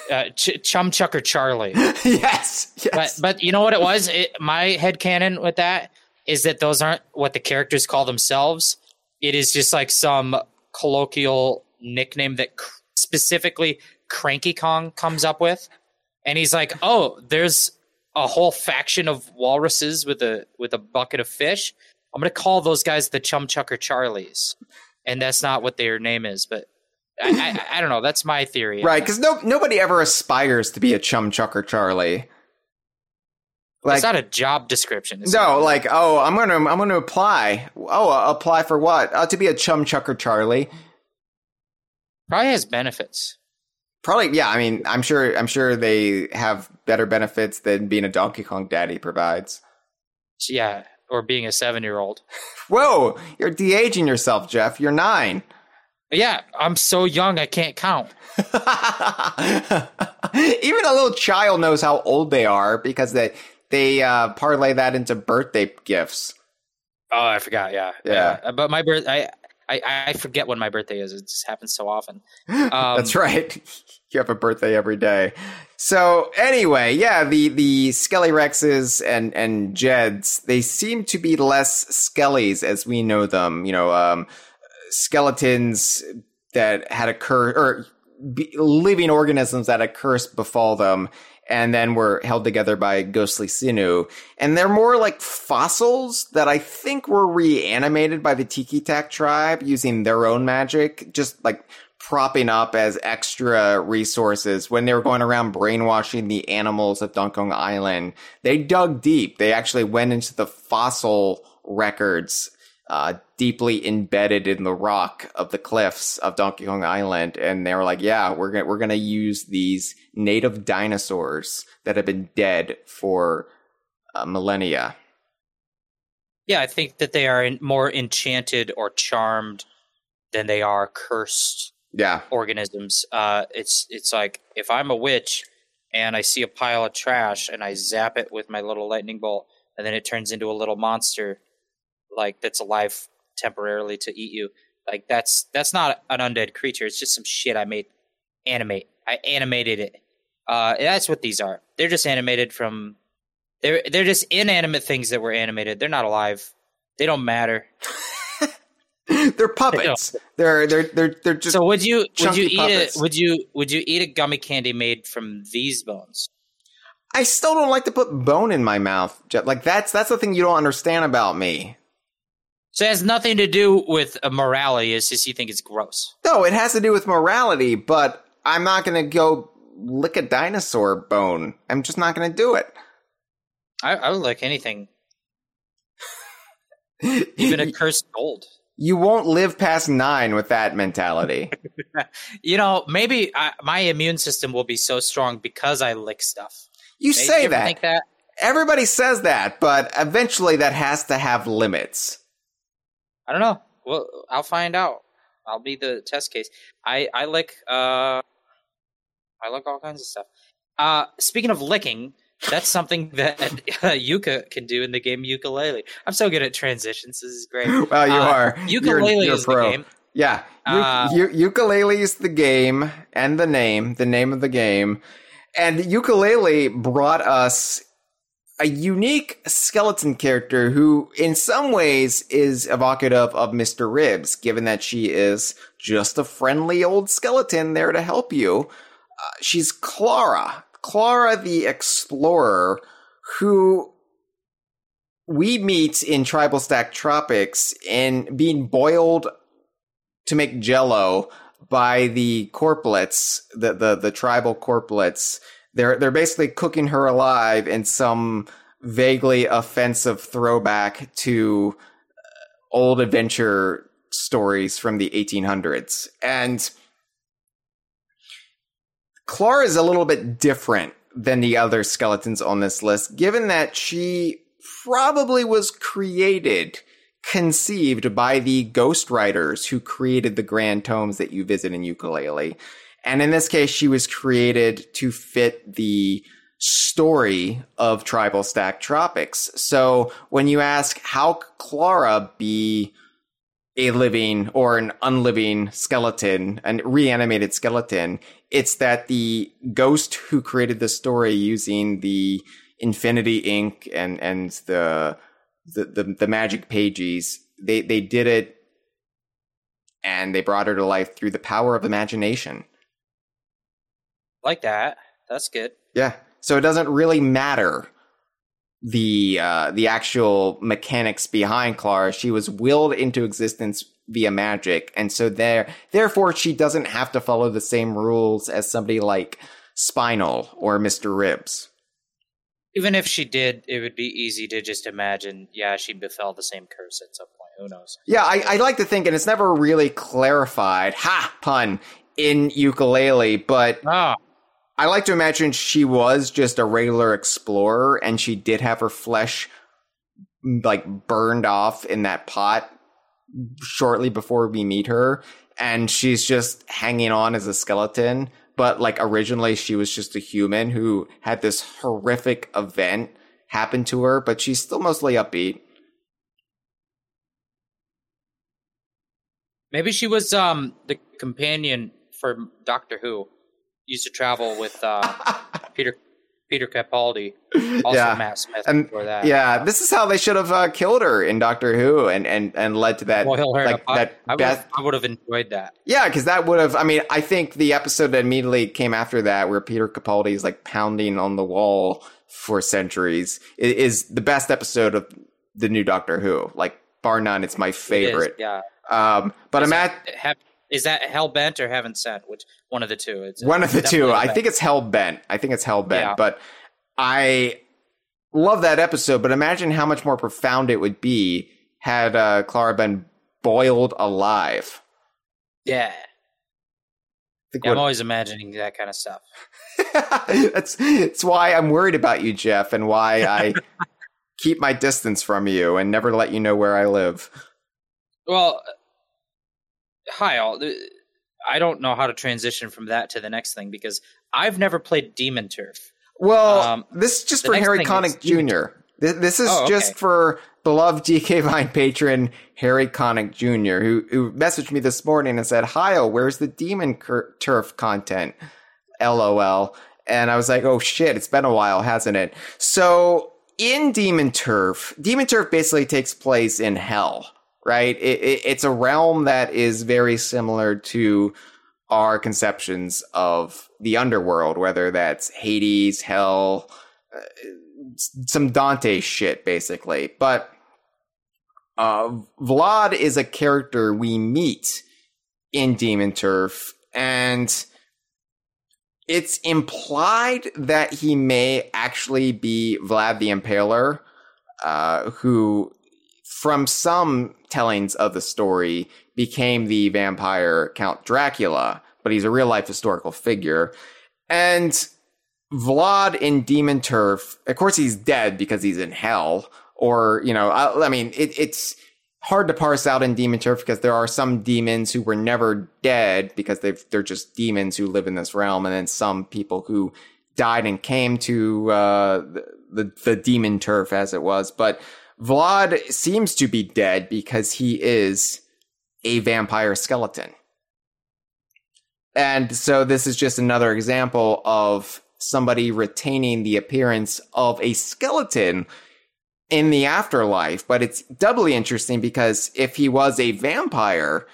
Uh, Ch- Chum Chucker Charlie. *laughs* yes, but but you know what it was it, my head canon with that is that those aren't what the characters call themselves it is just like some colloquial nickname that cr- specifically cranky kong comes up with and he's like oh there's a whole faction of walruses with a with a bucket of fish i'm gonna call those guys the chum chucker charlies and that's not what their name is but I, I, I don't know. That's my theory. right, because no nobody ever aspires to be a chum chucker Charlie. Like it's not a job description. No, like oh, I'm gonna I'm gonna apply. Oh, uh, apply for what? Uh, to be a chum chucker, Charlie. probably has benefits. Probably, yeah. I mean, I'm sure. I'm sure they have better benefits than being a Donkey Kong daddy provides. Yeah, or being a seven year old. *laughs* Whoa, you're de-aging yourself, Jeff. You're nine. Yeah, I'm so young I can't count. *laughs* Even a little child knows how old they are because they they uh, parlay that into birthday gifts. Oh, I forgot. Yeah, Yeah. Uh, But my birth, I, I, I forget when my birthday is. It just happens so often. *laughs* Um, That's right. *laughs* You have a birthday every day. So anyway, yeah, the the Skelly Rexes and and Jeds, they seem to be less Skellies as we know them. You know, um, skeletons that had a curse or be, living organisms that a curse befall them. And then were held together by ghostly sinew. And they're more like fossils that I think were reanimated by the Tiki Tak tribe using their own magic, just like propping up as extra resources when they were going around brainwashing the animals of Dunkong Island. They dug deep. They actually went into the fossil records, uh, deeply embedded in the rock of the cliffs of Donkey Kong Island. And they were like, yeah, we're to, we're to use these native dinosaurs that have been dead for uh, millennia. yeah, I think that they are in, more enchanted or charmed than they are cursed Yeah. organisms. Uh, it's it's like if I'm a witch and I see a pile of trash and I zap it with my little lightning bolt, and then it turns into a little monster, like that's alive temporarily to eat you. Like that's that's not an undead creature. It's just some shit I made animate. I animated it. Uh, that's what these are. They're just animated from. They're they're just inanimate things that were animated. They're not alive. They don't matter. *laughs* they're puppets. They're, they're, they're, they're just, So would you would you eat puppets. it? Would you would you eat a gummy candy made from these bones? I still don't like to put bone in my mouth. Like that's, that's the thing you don't understand about me. So it has nothing to do with uh, morality. It's just you think it's gross. No, it has to do with morality, but I'm not going to go lick a dinosaur bone. I'm just not going to do it. I, I would like anything, even a *laughs* cursed gold. you won't live past nine with that mentality. *laughs* You know, maybe I, my immune system will be so strong because I lick stuff. You Hey, say you that. Think that? Everybody says that, but eventually that has to have limits. I don't know. Well, I'll find out. I'll be the test case. I I lick uh, I lick all kinds of stuff. Uh, speaking of licking, that's something *laughs* that uh, Yooka can do in the game Yooka-Laylee. I'm so good at transitions. This is great. *laughs* Well, you Uh, are. Yooka-Laylee you're, you're is pro. the game. Yeah, U- Uh, u- Yooka-Laylee is the game and the name, the name of the game, and Yooka-Laylee brought us a unique skeleton character who, in some ways, is evocative of Mister Ribs, given that she is just a friendly old skeleton there to help you. Uh, she's Clara, Clara the Explorer, who we meet in Tribal Stack Tropics in being boiled to make jello by the corplets, the, the, the tribal corplets. They're, they're basically cooking her alive in some vaguely offensive throwback to uh, old adventure stories from the 1800s. And Clara is a little bit different than the other skeletons on this list, given that she probably was created, conceived by the ghostwriters who created the grand tomes that you visit in Yooka-Laylee. And in this case, she was created to fit the story of Tribal Stack Tropics. So when you ask how Clara be a living or an unliving skeleton, a reanimated skeleton, it's that the ghost who created the story using the Infinity Ink and and the the the, the magic pages, they they did it and they brought her to life through the power of imagination. Like that. That's good. Yeah. So it doesn't really matter the uh, the actual mechanics behind Clara. She was willed into existence via magic, and so there, therefore, she doesn't have to follow the same rules as somebody like Spinal or Mister Ribs. Even if she did, it would be easy to just imagine. Yeah, she befell the same curse at some point. Who knows? Yeah, I, I like to think, and it's never really clarified. Ha pun in Yooka-Laylee, but Oh, I like to imagine she was just a regular explorer, and she did have her flesh like burned off in that pot shortly before we meet her, and she's just hanging on as a skeleton. But like originally, she was just a human who had this horrific event happen to her, but she's still mostly upbeat. maybe she was um the companion for Doctor Who. Used to travel with uh, *laughs* Peter Peter Capaldi, also Yeah. Matt Smith And before that. yeah, this is how they should have uh, killed her in Doctor Who, and and and led to that Boil her in a like that I have, I would have enjoyed that. Yeah, because that would have. I mean, I think the episode that immediately came after that, where Peter Capaldi is like pounding on the wall for centuries, i- is the best episode of the new Doctor Who. Like bar none, it's my It is, favorite. yeah. Um, but I'm at have, is that hell bent or heaven sent? Which one of the two? It's one of the two. I think it's Hell Bent. I think it's Hell Bent. Yeah. But I love that episode. But imagine how much more profound it would be had uh, Clara been boiled alive. yeah. Yeah, I'm always imagining that kind of stuff. *laughs* that's that's why I'm worried about you, Jeff, and why I *laughs* keep my distance from you and never let you know where I live. Well, hi all. I don't know how to transition from that to the next thing because I've never played Demon Turf. Well, Um, this is just for Harry Connick Jr. This, is Oh, okay. just for beloved DK Vine patron Harry Connick Jr., who who messaged me this morning and said, "Hi, where's the Demon Cur- Turf content?" LOL. And I was like, "Oh shit, it's been a while, hasn't it?" So in Demon Turf, Demon Turf basically takes place in hell, right? It, it, it's a realm that is very similar to our conceptions of the underworld, whether that's Hades, hell, uh, some Dante shit, basically. But uh, Vlad is a character we meet in Demon Turf, and it's implied that he may actually be Vlad the Impaler, uh, who, from some tellings of the story, became the vampire Count Dracula, but he's a real life historical figure. And Vlad in Demon Turf, of course, he's dead because he's in hell. Or, you know, I, I mean, it, it's hard to parse out in Demon Turf because there are some demons who were never dead because they've, they're just demons who live in this realm. And then some people who died and came to uh, the, the, the Demon Turf as it was. But Vlad seems to be dead because he is a vampire skeleton. And so this is just another example of somebody retaining the appearance of a skeleton in the afterlife. But it's doubly interesting because if he was a vampire,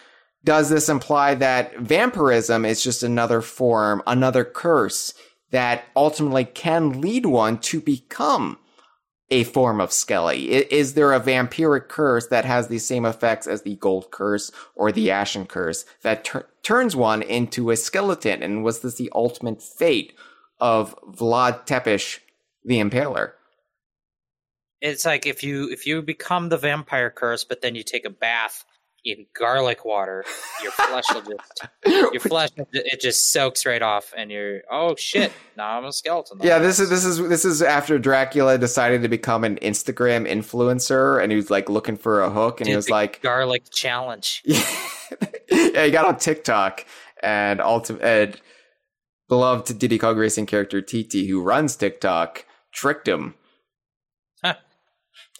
does this imply that vampirism is just another form, another curse that ultimately can lead one to become a form of Skelly? Is there a vampiric curse that has the same effects as the gold curse or the ashen curse that tur- turns one into a skeleton? And was this the ultimate fate of Vlad Tepes, the Impaler? It's like if you if you become the vampire curse, but then you take a bath in garlic water, your flesh will just *laughs* your flesh it just soaks right off, and you're oh shit, now I'm a skeleton. Yeah, this is this is this is after Dracula decided to become an Instagram influencer, and he was like looking for a hook, and Did he was the like, garlic challenge. *laughs* yeah, he got on TikTok, and ultimate and beloved Diddy Kong Racing character TT, who runs TikTok, tricked him Huh.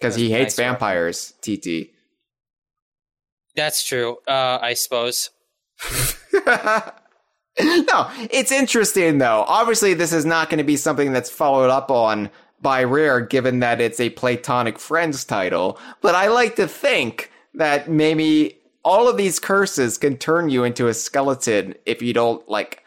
because he hates nice, vampires. TT. That's true. Uh, I suppose. *laughs* no, it's interesting though. Obviously, this is not going to be something that's followed up on by Rare, given that it's a Playtonic Friends title. But I like to think that maybe all of these curses can turn you into a skeleton if you don't like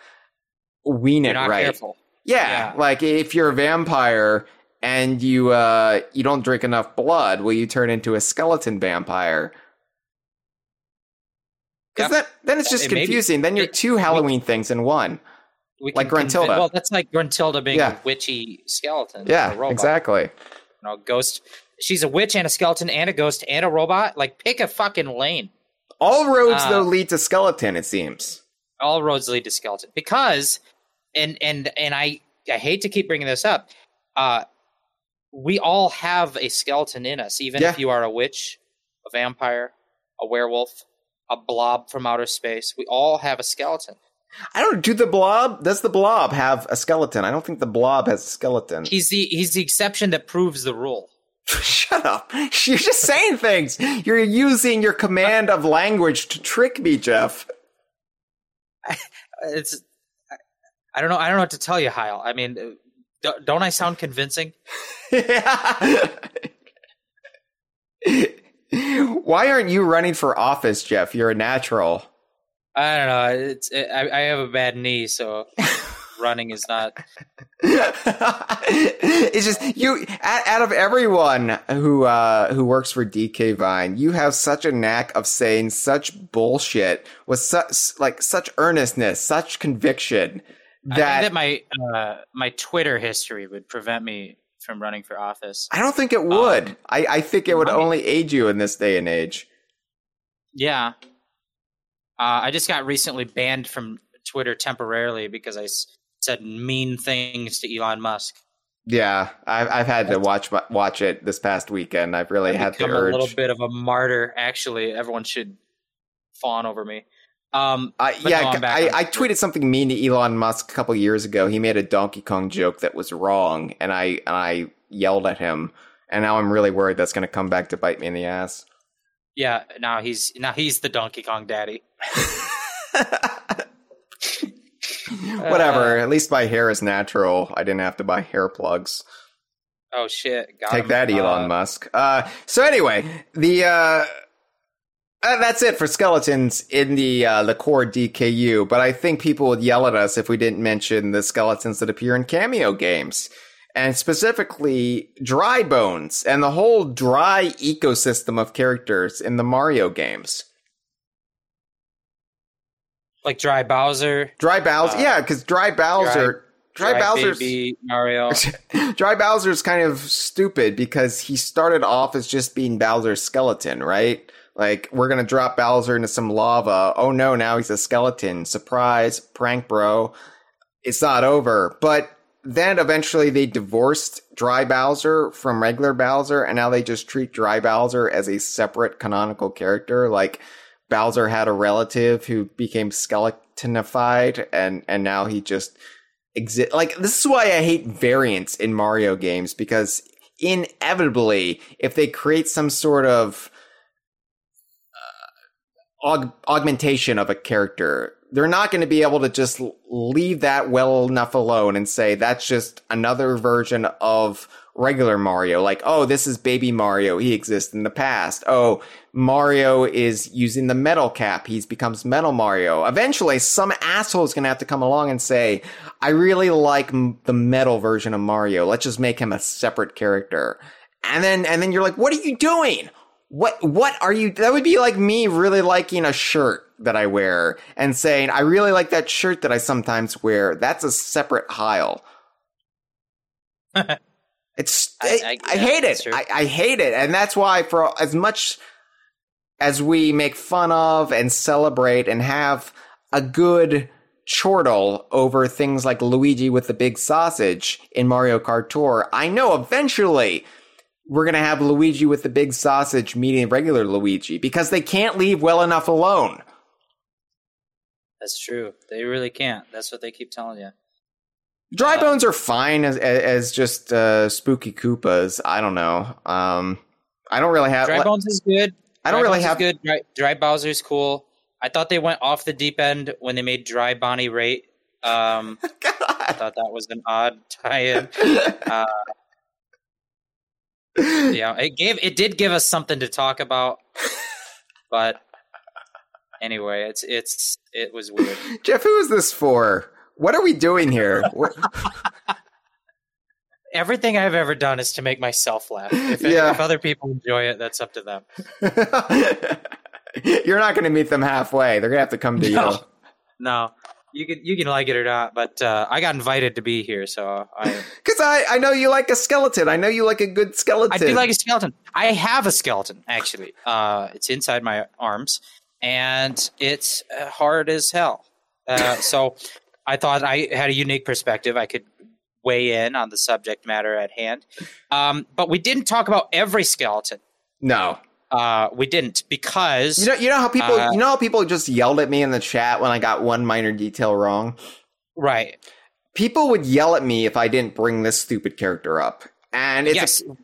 wean it right. Yeah, Yeah. like if you're a vampire and you uh you don't drink enough blood, will you turn into a skeleton vampire? Because that then it's just It may be- confusing. then you're it- two Halloween things in one. we Like Gruntilda. well, that's like Gruntilda being Yeah. a witchy skeleton. a Yeah, exactly. You know, ghost. She's a witch and a skeleton and a ghost and a robot. Like, pick a fucking lane. All roads Uh, though lead to skeleton. It seems. All roads lead to skeleton because, and and and I I hate to keep bringing this up. Uh, we all have a skeleton in us, even Yeah. if you are a witch, a vampire, a werewolf, a blob from outer space. We all have a skeleton. I don't. Do the blob? Does the blob have a skeleton? I don't think the blob has a skeleton. He's the he's the exception that proves the rule. *laughs* Shut up! *laughs* You're just saying things. You're using your command of language to trick me, Jeff. *laughs* It's I- I don't know I don't know what to tell you, Hyle. I mean, uh, don't- don't I sound convincing? Why aren't you running for office, Jeff? You're a natural. I don't know. It's I, I have a bad knee, so *laughs* running is not. *laughs* it's just you. Out, of everyone who uh, who works for DK Vine, you have such a knack of saying such bullshit with such like such earnestness, such conviction I that think that my uh, my Twitter history would prevent me from running for office. I don't think it would. Um, I, I think it would I mean- only aid you in this day and age. Yeah. Uh, I just got recently banned from Twitter temporarily because I s- said mean things to Elon Musk. Yeah, I've I've had to watch watch it this past weekend. I've really I've had the urge. a little bit of a martyr. Actually, everyone should fawn over me. Um, I, yeah, no, I, I tweeted something mean to Elon Musk a couple years ago. He made a Donkey Kong joke that was wrong, and I and I yelled at him. And now I'm really worried that's going to come back to bite me in the ass. yeah. Now he's now he's the Donkey Kong daddy. *laughs* Whatever. Uh, At least my hair is natural. I didn't have to buy hair plugs. oh shit! Got Take him. that, Elon Uh, Musk. Uh, so anyway, the uh, that's it for skeletons in the uh, the core DKU. But I think people would yell at us if we didn't mention the skeletons that appear in cameo games, and specifically Dry Bones and the whole dry ecosystem of characters in the Mario games. like Dry Bowser, Dry Bowser, Uh, yeah, because Dry Bowser, Dry, Bowser's. Baby Mario. *laughs* Dry Bowser's kind of stupid because he started off as just being Bowser's skeleton, right? Like, we're gonna drop Bowser into some lava. Oh no, now he's a skeleton. Surprise, prank bro. It's not over. But then eventually they divorced Dry Bowser from regular Bowser, and now they just treat Dry Bowser as a separate canonical character. Like, Bowser had a relative who became skeletonified, and, and now he just exist. Like this is why I hate variants in Mario games because inevitably, if they create some sort of aug- augmentation of a character, they're not going to be able to just leave that well enough alone and say that's just another version of regular Mario. Like, oh, this is baby Mario. He exists in the past. Oh, Mario is using the metal cap. He becomes Metal Mario. Eventually, some asshole is going to have to come along and say, I really like m- the metal version of Mario. Let's just make him a separate character. And then, and then you're like, what are you doing? What, what are you? That would be like me really liking a shirt that I wear and saying, I really like that shirt that I sometimes wear. That's a separate Hyle. *laughs* It's, I, I- I, I- yeah, hate it. I, I hate it. And that's why for as much as we make fun of and celebrate and have a good chortle over things like Luigi with the big sausage in Mario Kart Tour, I know eventually we're going to have Luigi with the big sausage meeting regular Luigi because they can't leave well enough alone. That's true. They really can't. That's what they keep telling you. Dry Uh, bones are fine as as, as just uh, spooky Koopas. I don't know. Um, I don't really have. Dry Bones is good. I don't Dry really have. good. Dry, Dry Bowser's cool. I thought they went off the deep end when they made Dry Bonnie Raitt. Um, *laughs* I thought that was an odd tie-in. *laughs* Uh, yeah, it gave it did give us something to talk about, but anyway, it's it's it was weird. Jeff, who is this for? What are we doing here? *laughs* Everything I've ever done is to make myself laugh. If, Yeah. if other people enjoy it, that's up to them. *laughs* You're not going to meet them halfway. They're going to have to come to you. No. You can you can like it or not, but uh, I got invited to be here, so I *laughs* Because I, I know you like a skeleton. I know you like a good skeleton. I do like a skeleton. I have a skeleton actually. Uh, it's inside my arms, and it's uh, hard as hell. Uh, *laughs* so I thought I had a unique perspective. I could weigh in on the subject matter at hand, um, but we didn't talk about every skeleton. no. Uh, we didn't because You know, you know how people, Uh, you know how people just yelled at me in the chat when I got one minor detail wrong. right. People would yell at me if I didn't bring this stupid character up, and it's yes. a,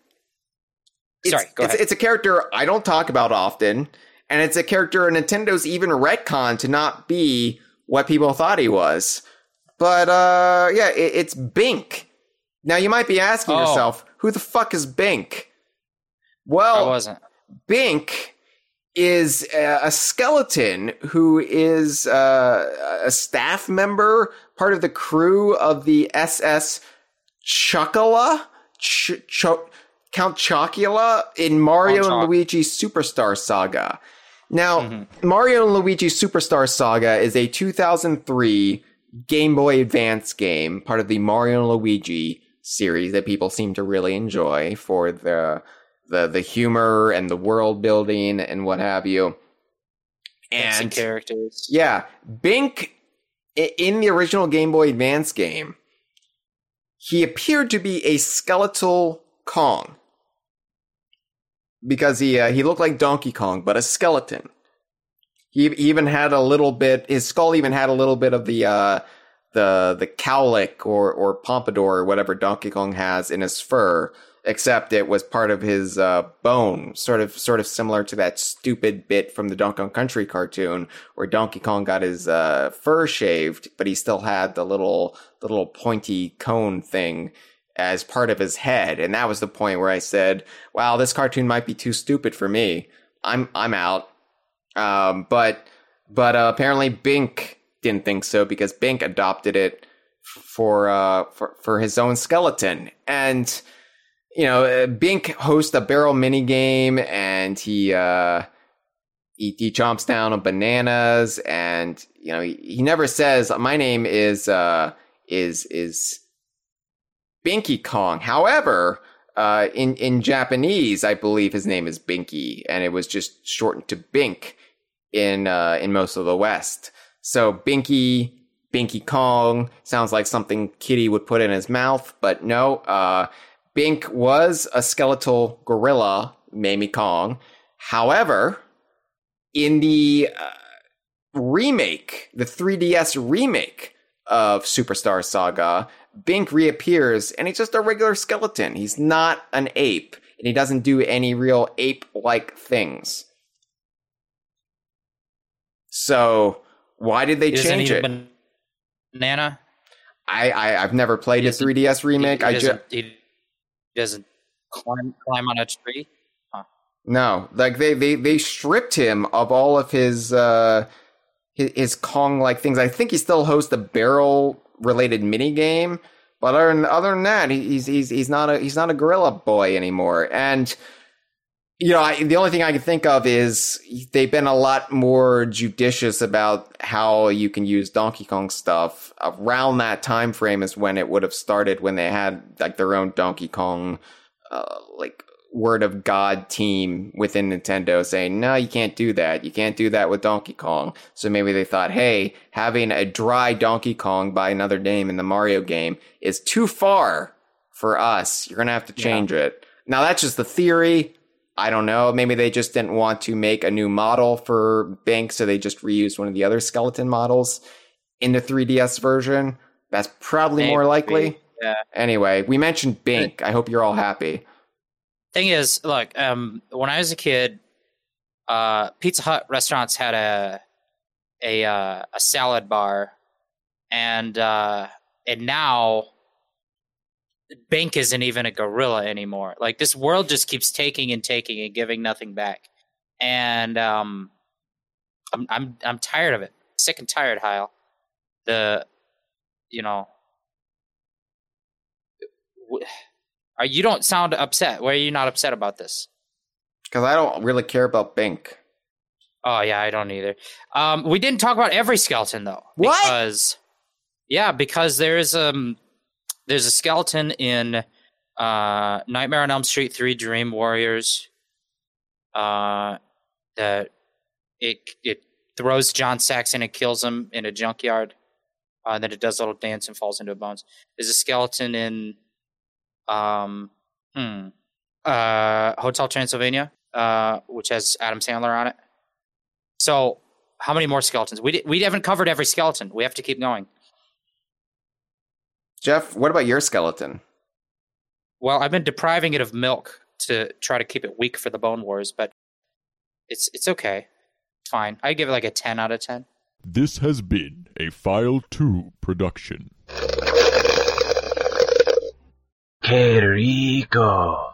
it's, Sorry, go it's, ahead. it's a character I don't talk about often, and it's a character Nintendo's even retcon to not be what people thought he was. But uh, yeah, it, it's Bink. Now you might be asking Oh. yourself, who the fuck is Bink? Well, I wasn't. Bink is a, a skeleton who is uh, a staff member, part of the crew of the SS Chocula, Ch- Cho- Count Chocula in Mario Count and Choc. Luigi Superstar Saga. Now, Mario and Luigi Superstar Saga is a 2003 Game Boy Advance game, part of the Mario and Luigi series that people seem to really enjoy for the the the humor and the world building and what have you. Dancing And characters. yeah, Bink in the original Game Boy Advance game, he appeared to be a skeletal Kong because he uh, he looked like Donkey Kong, but a skeleton. He he even had a little bit. His skull even had a little bit of the uh, the the cowlick or or pompadour or whatever Donkey Kong has in his fur, except it was part of his uh, bone, sort of sort of similar to that stupid bit from the Donkey Kong Country cartoon where Donkey Kong got his uh, fur shaved, but he still had the little the little pointy cone thing as part of his head, and that was the point where I said, "Wow, this cartoon might be too stupid for me. I'm I'm out." Um, but but uh, apparently Bink didn't think so because Bink adopted it for uh for for his own skeleton, and you know uh, Bink hosts a barrel mini game, and he uh he, he chomps down on bananas, and you know he, he never says my name is uh is is Binky Kong. However, uh, in in Japanese, I believe his name is Binky, and it was just shortened to Bink in uh, in most of the West. So Binky, Binky Kong sounds like something Kitty would put in his mouth, but no. Uh, Bink was a skeletal gorilla, Mamie Kong. However, in the uh, remake, the 3DS remake of Superstar Saga, Bink reappears and he's just a regular skeleton. He's not an ape, and he doesn't do any real ape like things. So, why did they He doesn't change it? banana. I, I I've never played a 3DS remake. I just doesn't climb climb on a tree. No, like they they they stripped him of all of his uh his, his Kong like things. I think he still hosts a barrel related mini game, but other than, other than that, he- he's he's he's not a he's not a gorilla boy anymore. And you know, I, the only thing I can think of is they've been a lot more judicious about how you can use Donkey Kong stuff. Around that time frame is when it would have started when they had like their own Donkey Kong uh, like word of God team within Nintendo saying, no, you can't do that. You can't do that with Donkey Kong. So maybe they thought, hey, having a dry Donkey Kong by another name in the Mario game is too far for us. You're going to have to change it. Now, that's just the theory. I don't know. Maybe they just didn't want to make a new model for Bink, so they just reused one of the other skeleton models in the 3DS version. That's probably more likely. Yeah. Anyway, we mentioned Bink. I hope you're all happy. Thing is, look, um, when I was a kid, uh, Pizza Hut restaurants had a a uh, a salad bar, and uh, and now Bink isn't even a gorilla anymore. Like this world just keeps taking and taking and giving nothing back, and um, I'm I'm I'm tired of it. Sick and tired, Hyle. The you know. Are you don't sound upset? Why are you not upset about this? Because I don't really care about Bank. Oh yeah, I don't either. Um, we didn't talk about every skeleton though. What? Because yeah, because there's um there's a skeleton in uh Nightmare on Elm Street 3 Dream Warriors. Uh that it it throws John Saxon and kills him in a junkyard. Uh, and then it does a little dance and falls into bones. There's a skeleton in um hmm uh Hotel Transylvania, uh, which has Adam Sandler on it. So how many more skeletons? We di- we haven't covered every skeleton. We have to keep going. Jeff, what about your skeleton? Well, I've been depriving it of milk to try to keep it weak for the Bone Wars, but it's it's okay. It's fine. I give it like a ten out of ten. This has been a File 2 production. Que rico.